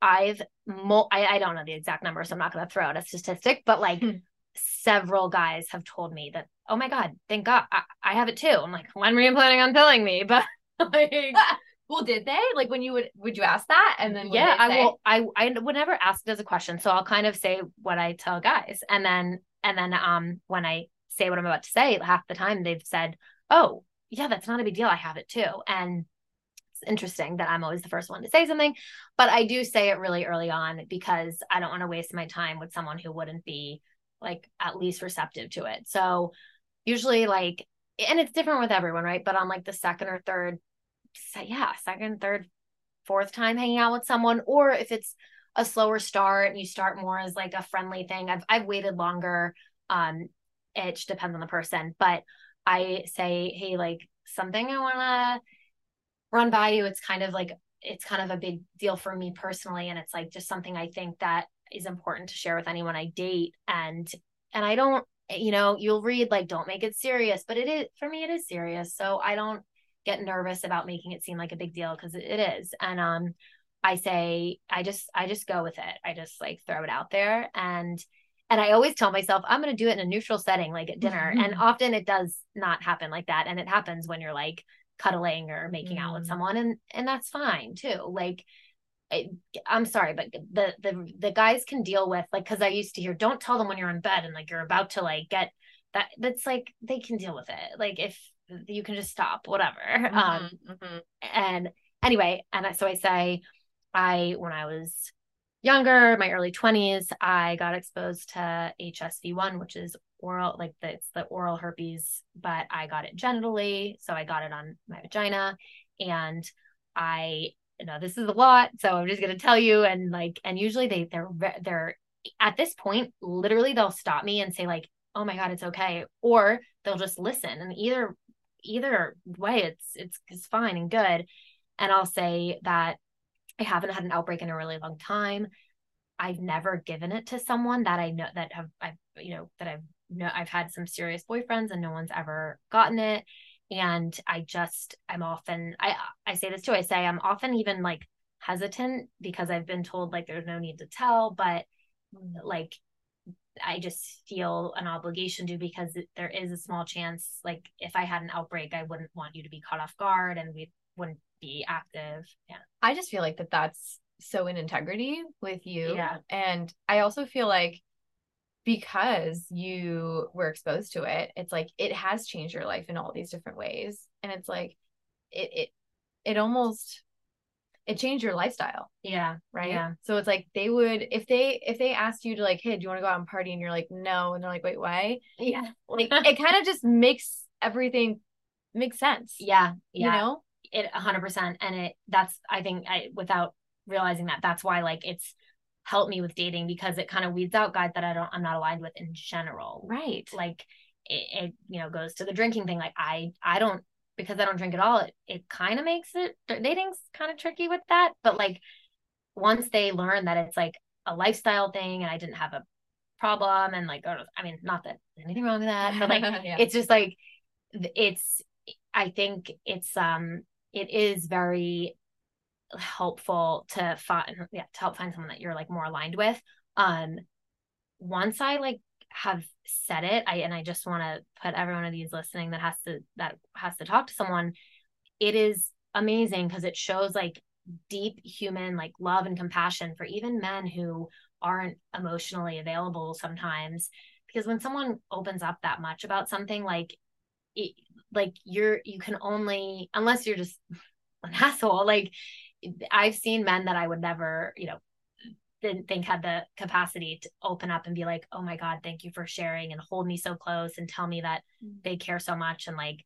I've mo- I, I don't know the exact number, so I'm not going to throw out a statistic, but like hmm. several guys have told me that, oh my God, thank God, I, I have it too. I'm like, when were you planning on telling me? But like well, did they? Like when you would would you ask that? And then yeah, I will I I would never ask it as a question. So I'll kind of say what I tell guys. And then and then um when I say what I'm about to say, half the time they've said, Oh, yeah, that's not a big deal. I have it too. And it's interesting that I'm always the first one to say something, but I do say it really early on because I don't want to waste my time with someone who wouldn't be like at least receptive to it. So usually like and it's different with everyone, right? But on like the second or third yeah, second, third, fourth time hanging out with someone, or if it's a slower start and you start more as like a friendly thing. I've I've waited longer. Um, it depends on the person, but I say, hey, like something I want to run by you. It's kind of like it's kind of a big deal for me personally, and it's like just something I think that is important to share with anyone I date. And and I don't, you know, you'll read like don't make it serious, but it is for me. It is serious, so I don't get nervous about making it seem like a big deal because it is. And um, I say, I just, I just go with it. I just like throw it out there and and I always tell myself I'm going to do it in a neutral setting, like at dinner. Mm-hmm. And often it does not happen like that. And it happens when you're like cuddling or making mm-hmm. out with mm. someone, and and that's fine too. Like, I, I'm sorry, but the the the guys can deal with like because I used to hear, don't tell them when you're in bed and like you're about to like get that. That's like they can deal with it. Like if you can just stop whatever mm-hmm, um mm-hmm. and anyway and so i say i when i was younger my early 20s i got exposed to hsv1 which is oral like the, it's the oral herpes but i got it genitally so i got it on my vagina and i you know this is a lot so i'm just going to tell you and like and usually they they're they're at this point literally they'll stop me and say like oh my god it's okay or they'll just listen and either either way it's it's it's fine and good. And i'll say that i haven't had an outbreak in a really long time. I've never given it to someone that i know that have i've you know that i've know i've had some serious boyfriends and no one's ever gotten it. And i just i'm often i i say this too i say i'm often even like hesitant because i've been told like there's no need to tell but like I just feel an obligation to because there is a small chance, like if I had an outbreak, I wouldn't want you to be caught off guard and we wouldn't be active. Yeah. I just feel like that that's so in integrity with you. Yeah. And I also feel like because you were exposed to it, it's like it has changed your life in all these different ways. And it's like it it it almost it changed your lifestyle. Yeah. Right. Yeah. So it's like they would if they if they asked you to like, hey, do you want to go out and party? And you're like, no, and they're like, wait, why? Yeah. Like it kind of just makes everything make sense. Yeah. Yeah. You know? It hundred percent. And it that's I think I without realizing that that's why like it's helped me with dating because it kind of weeds out guys that I don't I'm not aligned with in general. Right. Like it, it you know goes to the drinking thing. Like I I don't because I don't drink at all, it, it kind of makes it dating's kind of tricky with that. But like once they learn that it's like a lifestyle thing and I didn't have a problem and like, I mean, not that anything wrong with that, but like yeah. it's just like it's I think it's um it is very helpful to find yeah to help find someone that you're like more aligned with. Um once I like have said it i and i just want to put every one of these listening that has to that has to talk to someone it is amazing because it shows like deep human like love and compassion for even men who aren't emotionally available sometimes. Because when someone opens up that much about something like it, like you're you can only unless you're just an asshole like i've seen men that i would never you know didn't think had the capacity to open up and be like, oh my God, thank you for sharing and hold me so close and tell me that mm. they care so much. And like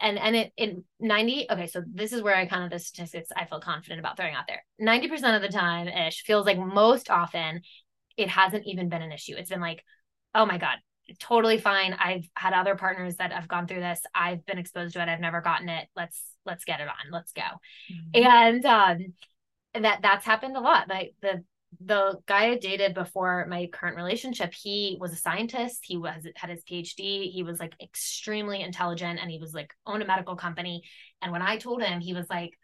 and and it in 90 okay so this is where i kind of the statistics i feel confident about throwing out there. 90% of the time ish feels like most often it hasn't even been an issue. It's been like oh my god totally fine. I've had other partners that have gone through this. I've been exposed to it. I've never gotten it. Let's let's get it on. Let's go. Mm-hmm. and um that that's happened a lot. Like the the guy I dated before my current relationship, he was a scientist. He was had his PhD. He was like extremely intelligent and he was like owned a medical company. And when I told him, he was like,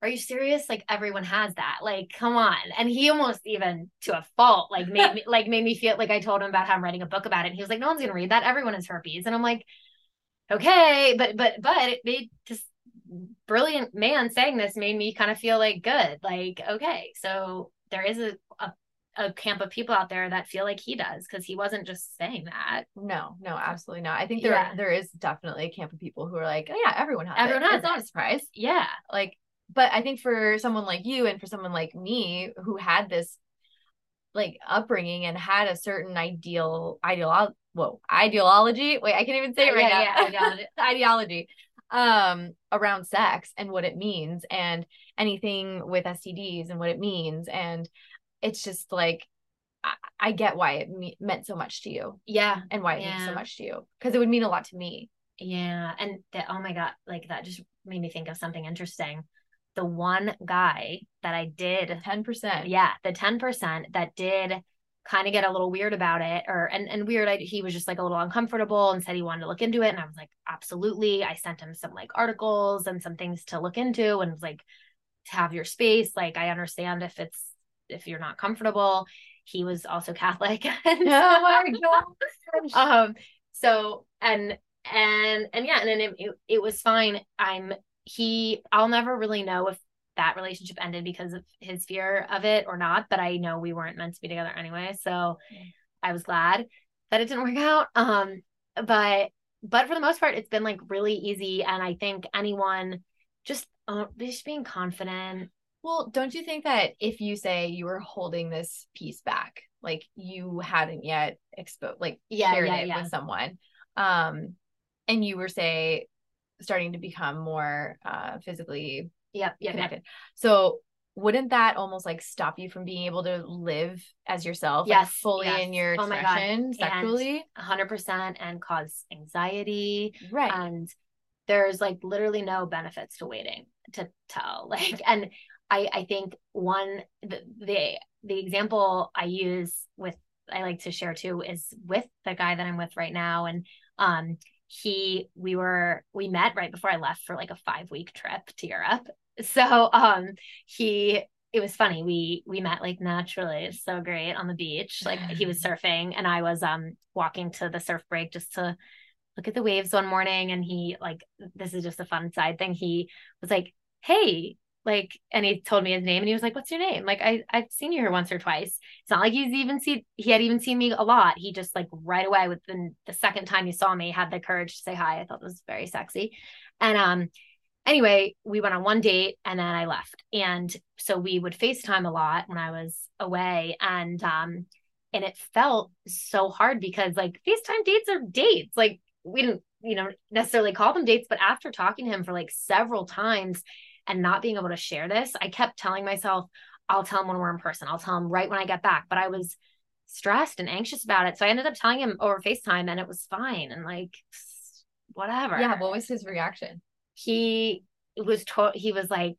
Are you serious? Like everyone has that. Like, come on. And he almost even to a fault, like made me like made me feel like I told him about how I'm writing a book about it. And he was like, No one's gonna read that. Everyone has herpes. And I'm like, okay, but but but it made just brilliant man saying this made me kind of feel like good. Like, okay, so there is a, a a camp of people out there that feel like he does because he wasn't just saying that. No, no, absolutely not. I think there yeah. there is definitely a camp of people who are like, oh yeah, everyone has everyone it. has it's it. not a surprise. Yeah, like, but I think for someone like you and for someone like me who had this like upbringing and had a certain ideal ideal whoa ideology. Wait, I can't even say it uh, right yeah, now. Yeah, ideology. um around sex and what it means and anything with STDs and what it means and it's just like I, I get why it me- meant so much to you. Yeah. And why it yeah. means so much to you because it would mean a lot to me. Yeah. And that, oh my God, like that just made me think of something interesting. The one guy that I did 10%. Yeah. The 10% that did kind of get a little weird about it or and, and weird I, he was just like a little uncomfortable and said he wanted to look into it. And i was like absolutely. I sent him some like articles and some things to look into and was like to have your space. Like i understand if it's if you're not comfortable. He was also catholic. And, oh my god um so and and and yeah and then it, it, it was fine. I'm he i'll never really know if that relationship ended because of his fear of it or not, but I know we weren't meant to be together anyway. So I was glad that it didn't work out. Um, but but for the most part, it's been like really easy. And I think anyone just uh, just being confident. Well, don't you think that if you say you were holding this piece back, like you hadn't yet exposed, like yeah, shared yeah, it yeah. with someone, um, and you were say starting to become more uh physically Yep, yep, connected. Yep. So wouldn't that almost like stop you from being able to live as yourself yes like fully yes. in your oh expression sexually 100% and cause anxiety right and there's like literally no benefits to waiting to tell like and i i think one the the, the example i use with i like to share too is with the guy that i'm with right now and um he we were we met right before I left for like a 5 week trip to Europe. So um he it was funny. We we met like naturally. It's so great on the beach. Like he was surfing and I was um walking to the surf break just to look at the waves one morning and he like this is just a fun side thing. He was like, "Hey, like and he told me his name and he was like what's your name like i i've seen you here once or twice it's not like he's even seen he had even seen me a lot he just like right away within the second time he saw me had the courage to say hi i thought it was very sexy and um anyway we went on one date and then i left and so we would facetime a lot when i was away and um and it felt so hard because like facetime dates are dates like we didn't you know necessarily call them dates but after talking to him for like several times and not being able to share this, I kept telling myself, I'll tell him when we're in person. I'll tell him right when I get back. But I was stressed and anxious about it. So I ended up telling him over FaceTime and it was fine. And like, whatever. Yeah. What was his reaction? He was told, he was like,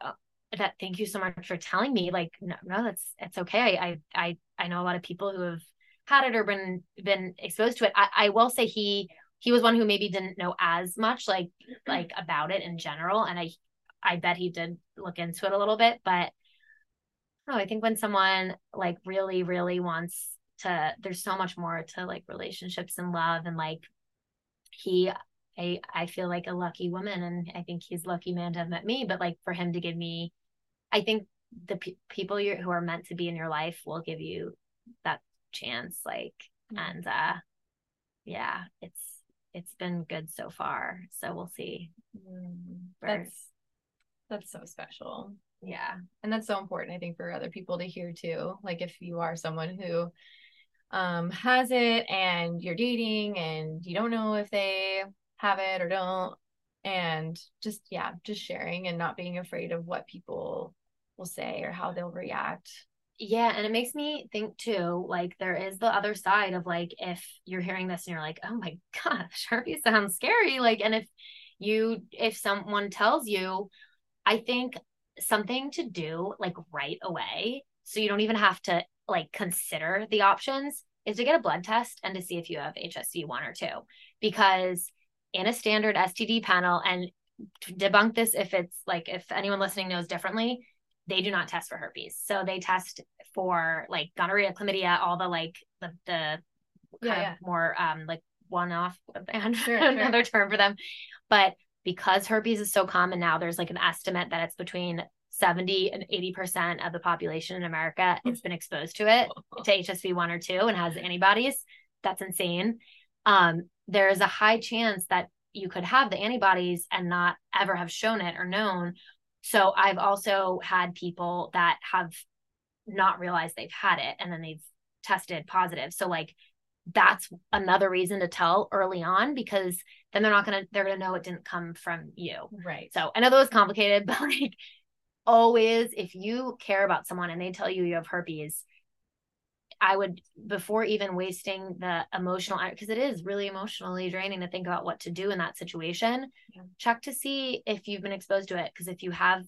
oh, that thank you so much for telling me like no no that's it's okay. I, I i know a lot of people who have had it or been been exposed to it. I, I will say he he was one who maybe didn't know as much like mm-hmm. like about it in general and i I bet he did look into it a little bit, but no, I think when someone like really, really wants to, there's so much more to like relationships and love and like he I I feel like a lucky woman and I think he's lucky man to have met me, but like for him to give me I think the pe- people who are meant to be in your life will give you that chance like mm-hmm. and uh yeah, it's it's been good so far. So we'll see. Mm-hmm. That's that's so special. Yeah. And that's so important, I think, for other people to hear too. Like if you are someone who um has it and you're dating and you don't know if they have it or don't, and just yeah just sharing and not being afraid of what people will say or how they'll react. Yeah and it makes me think too like there is the other side of like if you're hearing this and you're like oh my gosh herpes sounds scary like and if you if someone tells you i think something to do like right away so you don't even have to like consider the options is to get a blood test and to see if you have hsv 1 or 2 because in a standard std panel and debunk this if it's like if anyone listening knows differently they do not test for herpes. So they test for like gonorrhea, chlamydia, all the like the the kind yeah, yeah. of more um like one off and sure, another sure. term for them. But because herpes is so common now, there's like an estimate that it's between 70 and 80% of the population in America has been exposed to it, to HSV one or two, and has antibodies. That's insane. Um, there is a high chance that you could have the antibodies and not ever have shown it or known, so I've also had people that have not realized they've had it and then they've tested positive. So like that's another reason to tell early on because then they're not gonna they're gonna know it didn't come from you. Right. So I know that was complicated, but like always if you care about someone and they tell you you have herpes, I would before even wasting the emotional because it is really emotionally draining to think about what to do in that situation. Yeah. Check to see if you've been exposed to it because if you have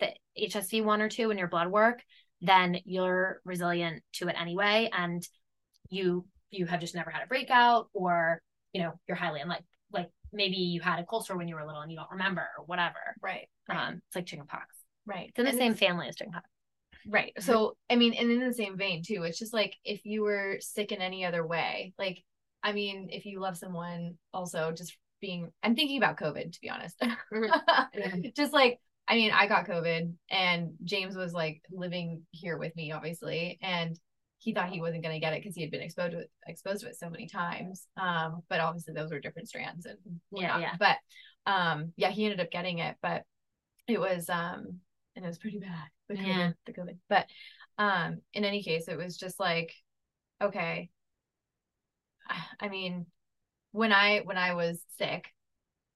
the HSV one or two in your blood work, then you're resilient to it anyway, and you you have just never had a breakout, or you know you're highly unlike like maybe you had a cold sore when you were little and you don't remember or whatever. Right. right. Um, it's like chickenpox. Right. It's in the and same family as chickenpox. Right. So, I mean, and in the same vein too, it's just like if you were sick in any other way, like, I mean, if you love someone, also just being, I'm thinking about COVID, to be honest. just like, I mean, I got COVID and James was like living here with me, obviously. And he thought he wasn't going to get it because he had been exposed to it, exposed to it so many times. Um, but obviously those were different strands and whatnot. yeah, yeah. But um, yeah, he ended up getting it, but it was um, and it was pretty bad the COVID, yeah. the COVID. But um, in any case, it was just like, okay. I mean, when I when I was sick,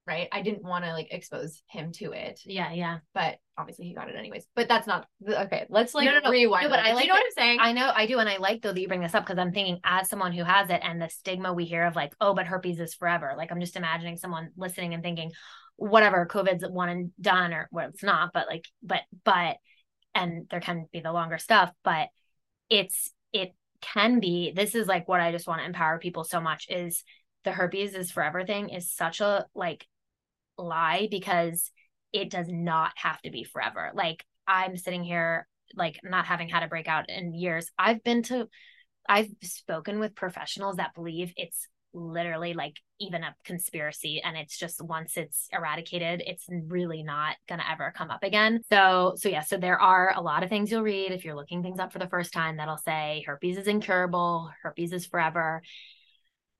right? I didn't want to like expose him to it. Yeah, yeah. But obviously he got it anyways. But that's not okay. Let's like no, no, no. rewind. No, but I like you know what I'm saying. I know I do, and I like though that you bring this up because I'm thinking as someone who has it and the stigma we hear of like, oh, but herpes is forever. Like I'm just imagining someone listening and thinking, whatever, COVID's one and done, or well, it's not, but like, but but and there can be the longer stuff, but it's it can be this is like what I just want to empower people so much is the herpes is forever thing is such a like lie because it does not have to be forever. Like I'm sitting here like not having had a breakout in years. I've been to I've spoken with professionals that believe it's literally like even a conspiracy and it's just once it's eradicated it's really not going to ever come up again so so yeah so there are a lot of things you'll read if you're looking things up for the first time that'll say herpes is incurable herpes is forever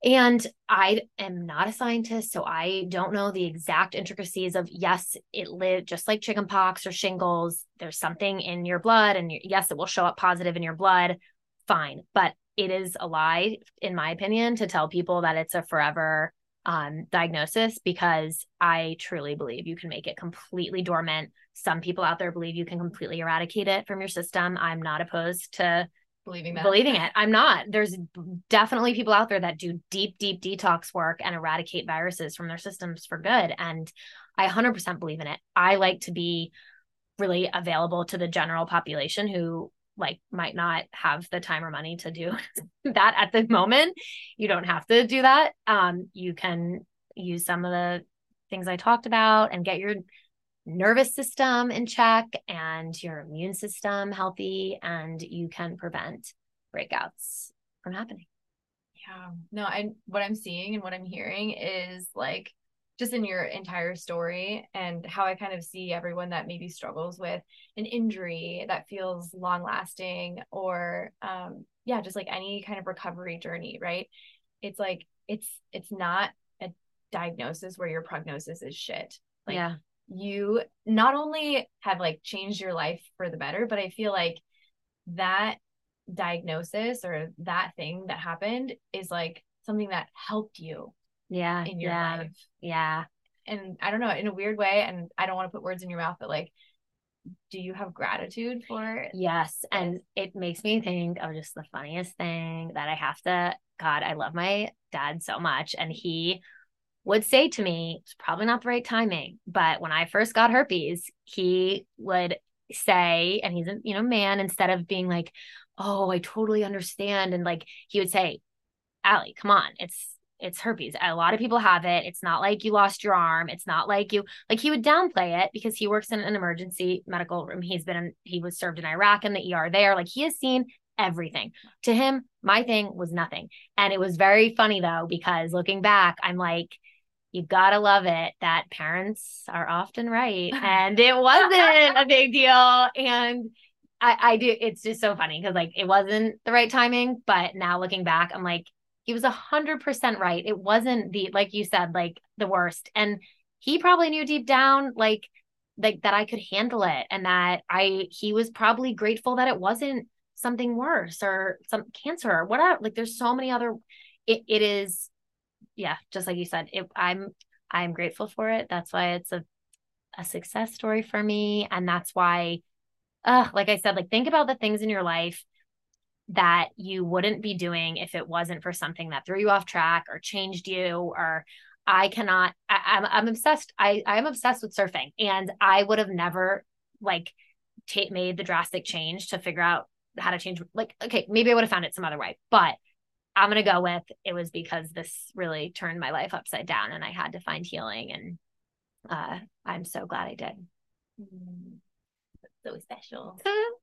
and I am not a scientist, so I don't know the exact intricacies of yes, it lived just like chickenpox or shingles. There's something in your blood, and yes, it will show up positive in your blood. Fine. But it is a lie, in my opinion, to tell people that it's a forever um, diagnosis because I truly believe you can make it completely dormant. Some people out there believe you can completely eradicate it from your system. I'm not opposed to believing that. Believing it. I'm not. There's definitely people out there that do deep, deep detox work and eradicate viruses from their systems for good. And I 100% believe in it. I like to be really available to the general population who like might not have the time or money to do that at the moment. You don't have to do that. Um you can use some of the things i talked about and get your nervous system in check and your immune system healthy and you can prevent breakouts from happening. Yeah. No i what i'm seeing and what i'm hearing is like just in your entire story and how I kind of see everyone that maybe struggles with an injury that feels long lasting or um yeah just like any kind of recovery journey right? It's like it's it's not a diagnosis where your prognosis is shit. Like yeah. you not only have like changed your life for the better but I feel like that diagnosis or that thing that happened is like something that helped you yeah in your yeah, life yeah and I don't know, in a weird way, and I don't want to put words in your mouth, but like, do you have gratitude for it? Yes. And it makes me think of just the funniest thing that I have to, God, I love my dad so much. And he would say to me, it's probably not the right timing, but when I first got herpes, he would say, and he's a you know man, instead of being like, "Oh, I totally understand," and like he would say, "Allie, come on, it's it's herpes. A lot of people have it. It's not like you lost your arm. It's not like you like he would downplay it because he works in an emergency medical room. He's been in, he was served in Iraq in the ER there. Like he has seen everything. To him, my thing was nothing. And it was very funny though because looking back, I'm like you gotta love it that parents are often right and it wasn't a big deal and I, I do it's just so funny because like it wasn't the right timing but now looking back i'm like he was a hundred percent right. It wasn't the like you said like the worst. And he probably knew deep down like like that i could handle it and that i he was probably grateful that it wasn't something worse or some cancer or whatever like there's so many other it, it is yeah, just like you said, it, I'm I'm grateful for it. That's why it's a a success story for me, and that's why, uh, like I said, like think about the things in your life that you wouldn't be doing if it wasn't for something that threw you off track or changed you or I cannot I, am I'm, I'm obsessed I I'm obsessed with surfing and I would have never like t- made the drastic change to figure out how to change like okay maybe I would have found it some other way but I'm going to go with it was because this really turned my life upside down and I had to find healing. And uh, I'm so glad I did. Mm, so special.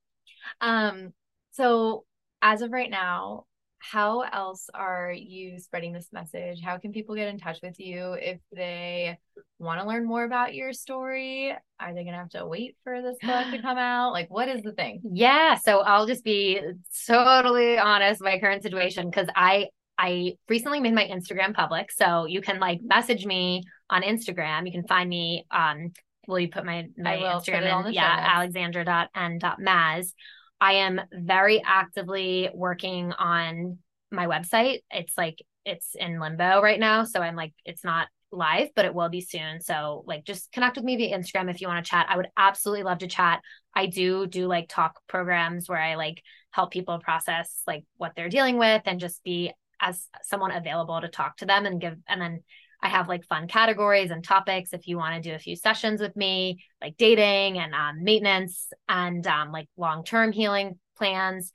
um, so as of right now, how else are you spreading this message? How can people get in touch with you if they want to learn more about your story? Are they going to have to wait for this book to come out? Like, what is the thing? Yeah. So I'll just be totally honest, my current situation, because I, I recently made my Instagram public. So you can like message me on Instagram. You can find me. Um, will you put my, my Instagram in? Yeah. Alexandra.n.maz. I am very actively working on my website. It's like it's in limbo right now. So I'm like, it's not live, but it will be soon. So like just connect with me via Instagram if you want to chat. I would absolutely love to chat. I do do like talk programs where I like help people process like what they're dealing with and just be as someone available to talk to them and give and then I have like fun categories and topics if you want to do a few sessions with me, like dating and um, maintenance and um, like long term healing plans.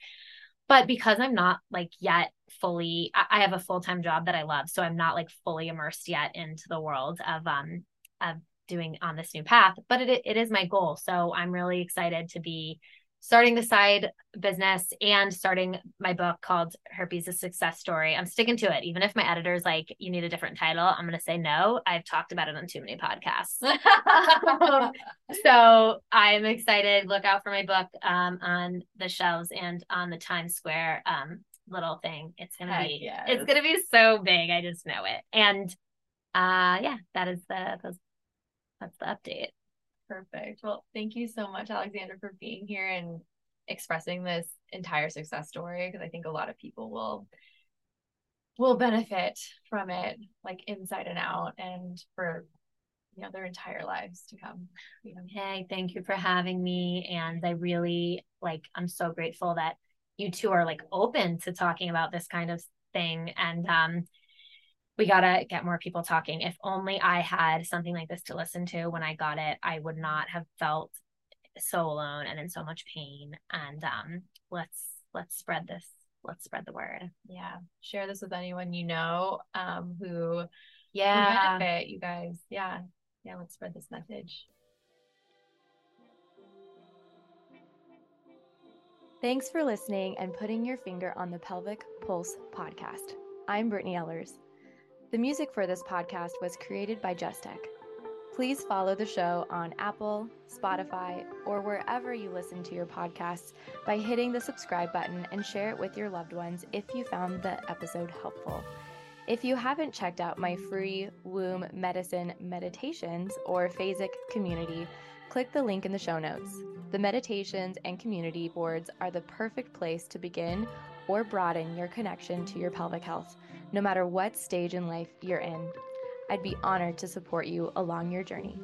But because I'm not like yet fully, I, I have a full time job that I love, so I'm not like fully immersed yet into the world of um of doing on this new path. But it it is my goal, so I'm really excited to be starting the side business and starting my book called Herpes a Success Story. I'm sticking to it. Even if my editor's like, you need a different title, I'm going to say no. I've talked about it on too many podcasts. so I'm excited. Look out for my book um, on the shelves and on the Times Square um, little thing. It's going to be, yes. it's going to be so big. I just know it. And uh, yeah, that is the, that's the update. Perfect. Well, thank you so much, Alexandra, for being here and expressing this entire success story because I think a lot of people will will benefit from it like inside and out and for you know their entire lives to come you know. hey thank you for having me and i really like i'm so grateful that you two are like open to talking about this kind of thing and um we got to get more people talking. If only I had something like this to listen to when I got it, I would not have felt so alone and in so much pain. And um, let's let's spread this. Let's spread the word. Yeah, share this with anyone you know um, who yeah benefit. You guys, yeah, yeah. Let's spread this message. Thanks for listening and putting your finger on the Pelvic Pulse podcast. I'm Brittney Ellers. The music for this podcast was created by Justech. Please follow the show on Apple, Spotify, or wherever you listen to your podcasts by hitting the subscribe button and share it with your loved ones if you found the episode helpful. If you haven't checked out my free womb medicine meditations or phasic community, click the link in the show notes. The meditations and community boards are the perfect place to begin or broaden your connection to your pelvic health, no matter what stage in life you're in. I'd be honored to support you along your journey.